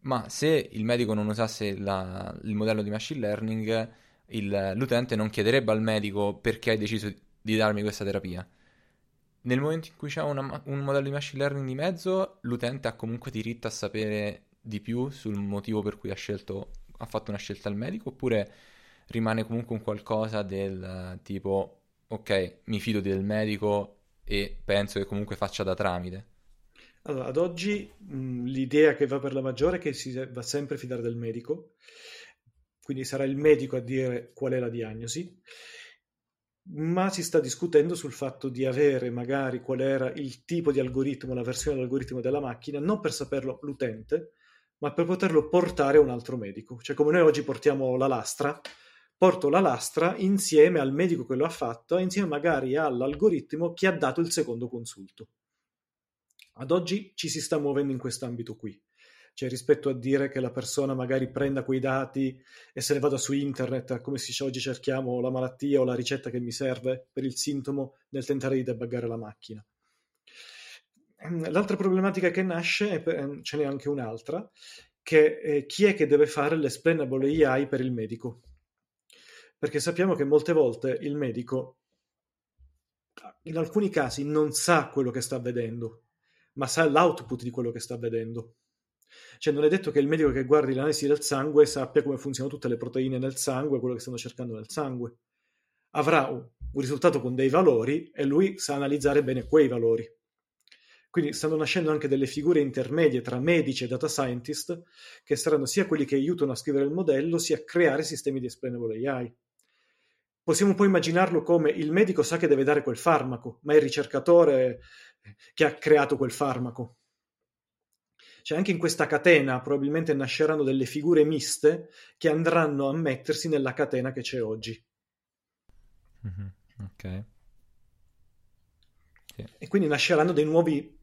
Ma se il medico non usasse la, il modello di machine learning, il, l'utente non chiederebbe al medico perché hai deciso di darmi questa terapia. Nel momento in cui c'è una, un modello di machine learning di mezzo, l'utente ha comunque diritto a sapere di più sul motivo per cui ha scelto, ha fatto una scelta al medico, oppure rimane comunque un qualcosa del tipo, ok, mi fido del medico e penso che comunque faccia da tramite. Allora, ad oggi mh, l'idea che va per la maggiore è che si va sempre a fidare del medico, quindi sarà il medico a dire qual è la diagnosi, ma si sta discutendo sul fatto di avere magari qual era il tipo di algoritmo, la versione dell'algoritmo della macchina, non per saperlo l'utente, ma per poterlo portare a un altro medico. Cioè come noi oggi portiamo la lastra, porto la lastra insieme al medico che lo ha fatto, insieme magari all'algoritmo che ha dato il secondo consulto. Ad oggi ci si sta muovendo in quest'ambito qui. Cioè, rispetto a dire che la persona magari prenda quei dati e se ne vada su internet, come si dice oggi cerchiamo la malattia o la ricetta che mi serve per il sintomo nel tentare di debuggare la macchina. Ehm, l'altra problematica che nasce, ehm, ce n'è anche un'altra, che è chi è che deve fare l'explainable AI per il medico. Perché sappiamo che molte volte il medico, in alcuni casi, non sa quello che sta vedendo, ma sa l'output di quello che sta vedendo. Cioè non è detto che il medico che guardi l'analisi del sangue sappia come funzionano tutte le proteine nel sangue, quello che stanno cercando nel sangue. Avrà un risultato con dei valori e lui sa analizzare bene quei valori. Quindi stanno nascendo anche delle figure intermedie tra medici e data scientist che saranno sia quelli che aiutano a scrivere il modello, sia a creare sistemi di explainable AI. Possiamo poi immaginarlo come il medico sa che deve dare quel farmaco, ma è il ricercatore che ha creato quel farmaco. Cioè anche in questa catena probabilmente nasceranno delle figure miste che andranno a mettersi nella catena che c'è oggi. Mm-hmm. Ok. Sì. E quindi nasceranno dei nuovi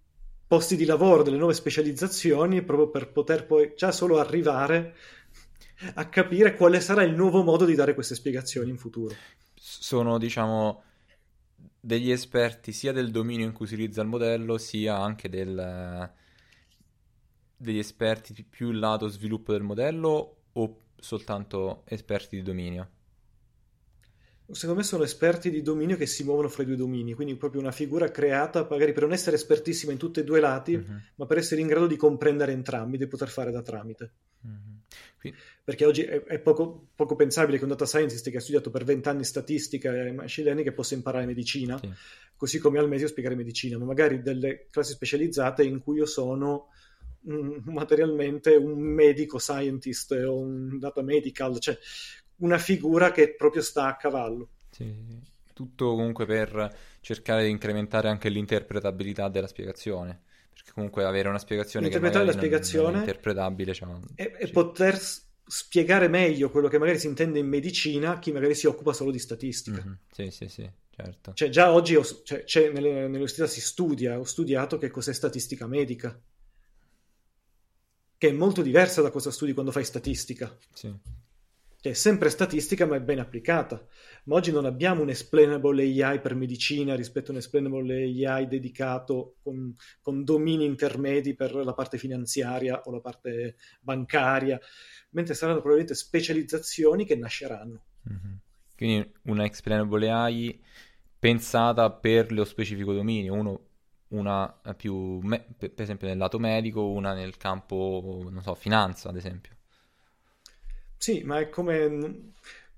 posti di lavoro, delle nuove specializzazioni, proprio per poter poi già solo arrivare a capire quale sarà il nuovo modo di dare queste spiegazioni in futuro. Sono, diciamo, degli esperti sia del dominio in cui si utilizza il modello, sia anche del, degli esperti più il lato sviluppo del modello o soltanto esperti di dominio? Secondo me sono esperti di dominio che si muovono fra i due domini, quindi proprio una figura creata magari per non essere espertissima in tutti e due i lati, mm-hmm. ma per essere in grado di comprendere entrambi, di poter fare da tramite. Mm-hmm. Quindi... Perché oggi è, è poco, poco, pensabile che un data scientist che ha studiato per vent'anni statistica e machine learning possa imparare medicina, sì. così come al medio spiegare medicina, ma magari delle classi specializzate in cui io sono materialmente un medico scientist o un data medical, cioè una figura che proprio sta a cavallo. Sì, tutto comunque per cercare di incrementare anche l'interpretabilità della spiegazione. Perché comunque avere una spiegazione che la spiegazione non, è interpretabile cioè, e, e poter spiegare meglio quello che magari si intende in medicina a chi magari si occupa solo di statistica. Mm-hmm. Sì, sì, sì, certo. Cioè già oggi ho, cioè, nelle, nell'università si studia, ho studiato che cos'è statistica medica che è molto diversa da cosa studi quando fai statistica. Sì. Che è sempre statistica ma è ben applicata. Ma oggi non abbiamo un explainable AI per medicina rispetto a un explainable AI dedicato con, con domini intermedi per la parte finanziaria o la parte bancaria, mentre saranno probabilmente specializzazioni che nasceranno. Mm-hmm. Quindi una explainable AI pensata per lo specifico dominio, uno una più, me- per esempio nel lato medico, una nel campo, non so, finanza, ad esempio. Sì, ma è come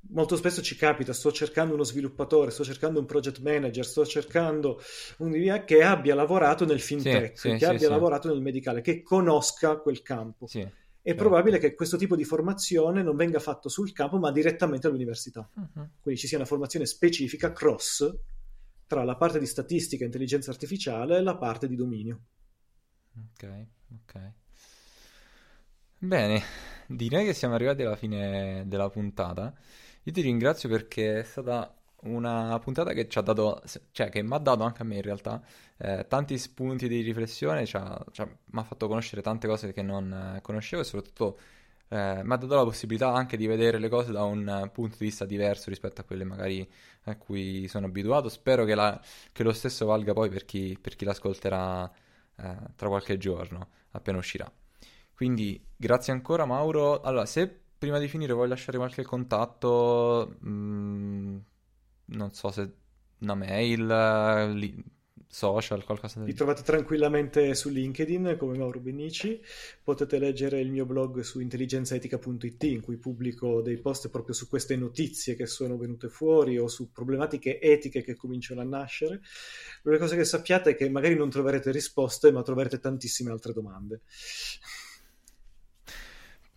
molto spesso ci capita, sto cercando uno sviluppatore, sto cercando un project manager, sto cercando un che abbia lavorato nel fintech, sì, sì, che sì, abbia lavorato nel medicale, che conosca quel campo. È certo. probabile che questo tipo di formazione non venga fatto sul campo, ma direttamente all'università. Uh-huh. Quindi ci sia una formazione specifica cross tra la parte di statistica e intelligenza artificiale e la parte di dominio. Ok, ok. Bene, direi che siamo arrivati alla fine della puntata. Io ti ringrazio perché è stata una puntata che ci ha dato, cioè che mi ha dato anche a me in realtà eh, tanti spunti di riflessione, mi ha fatto conoscere tante cose che non eh, conoscevo e soprattutto eh, mi ha dato la possibilità anche di vedere le cose da un punto di vista diverso rispetto a quelle magari a cui sono abituato. Spero che, la, che lo stesso valga poi per chi, per chi l'ascolterà eh, tra qualche giorno, appena uscirà. Quindi grazie ancora Mauro. Allora, se prima di finire vuoi lasciare qualche contatto, mh, mm, non so se una mail, li, social, qualcosa del Mi trovate tranquillamente su LinkedIn come Mauro Benici, potete leggere il mio blog su intelligenzaetica.it in cui pubblico dei post proprio su queste notizie che sono venute fuori o su problematiche etiche che cominciano a nascere. L'unica cosa che sappiate è che magari non troverete risposte, ma troverete tantissime altre domande.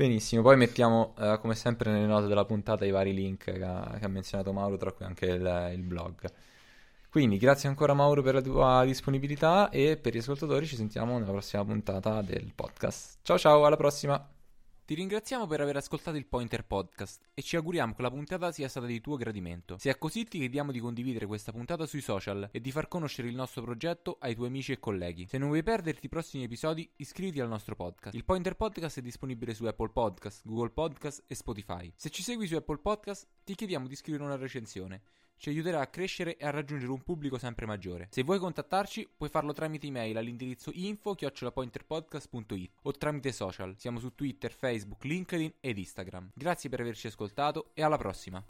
Benissimo, poi mettiamo uh, come sempre nelle note della puntata i vari link che ha, che ha menzionato Mauro, tra cui anche il, il, blog. Quindi grazie ancora Mauro per la tua disponibilità e per gli ascoltatori ci sentiamo nella prossima puntata del podcast. Ciao ciao, alla prossima! Ti ringraziamo per aver ascoltato il Pointer Podcast e ci auguriamo che la puntata sia stata di tuo gradimento. Se è così ti chiediamo di condividere questa puntata sui social e di far conoscere il nostro progetto ai tuoi amici e colleghi. Se non vuoi perderti i prossimi episodi, iscriviti al nostro podcast. Il Pointer Podcast è disponibile su Apple Podcast, Google Podcast e Spotify. Se ci segui su Apple Podcast, ti chiediamo di scrivere una recensione ci aiuterà a crescere e a raggiungere un pubblico sempre maggiore. Se vuoi contattarci, puoi farlo tramite email all'indirizzo info-pointerpodcast.it o tramite social. Siamo su Twitter, Facebook, LinkedIn ed Instagram. Grazie per averci ascoltato e alla prossima!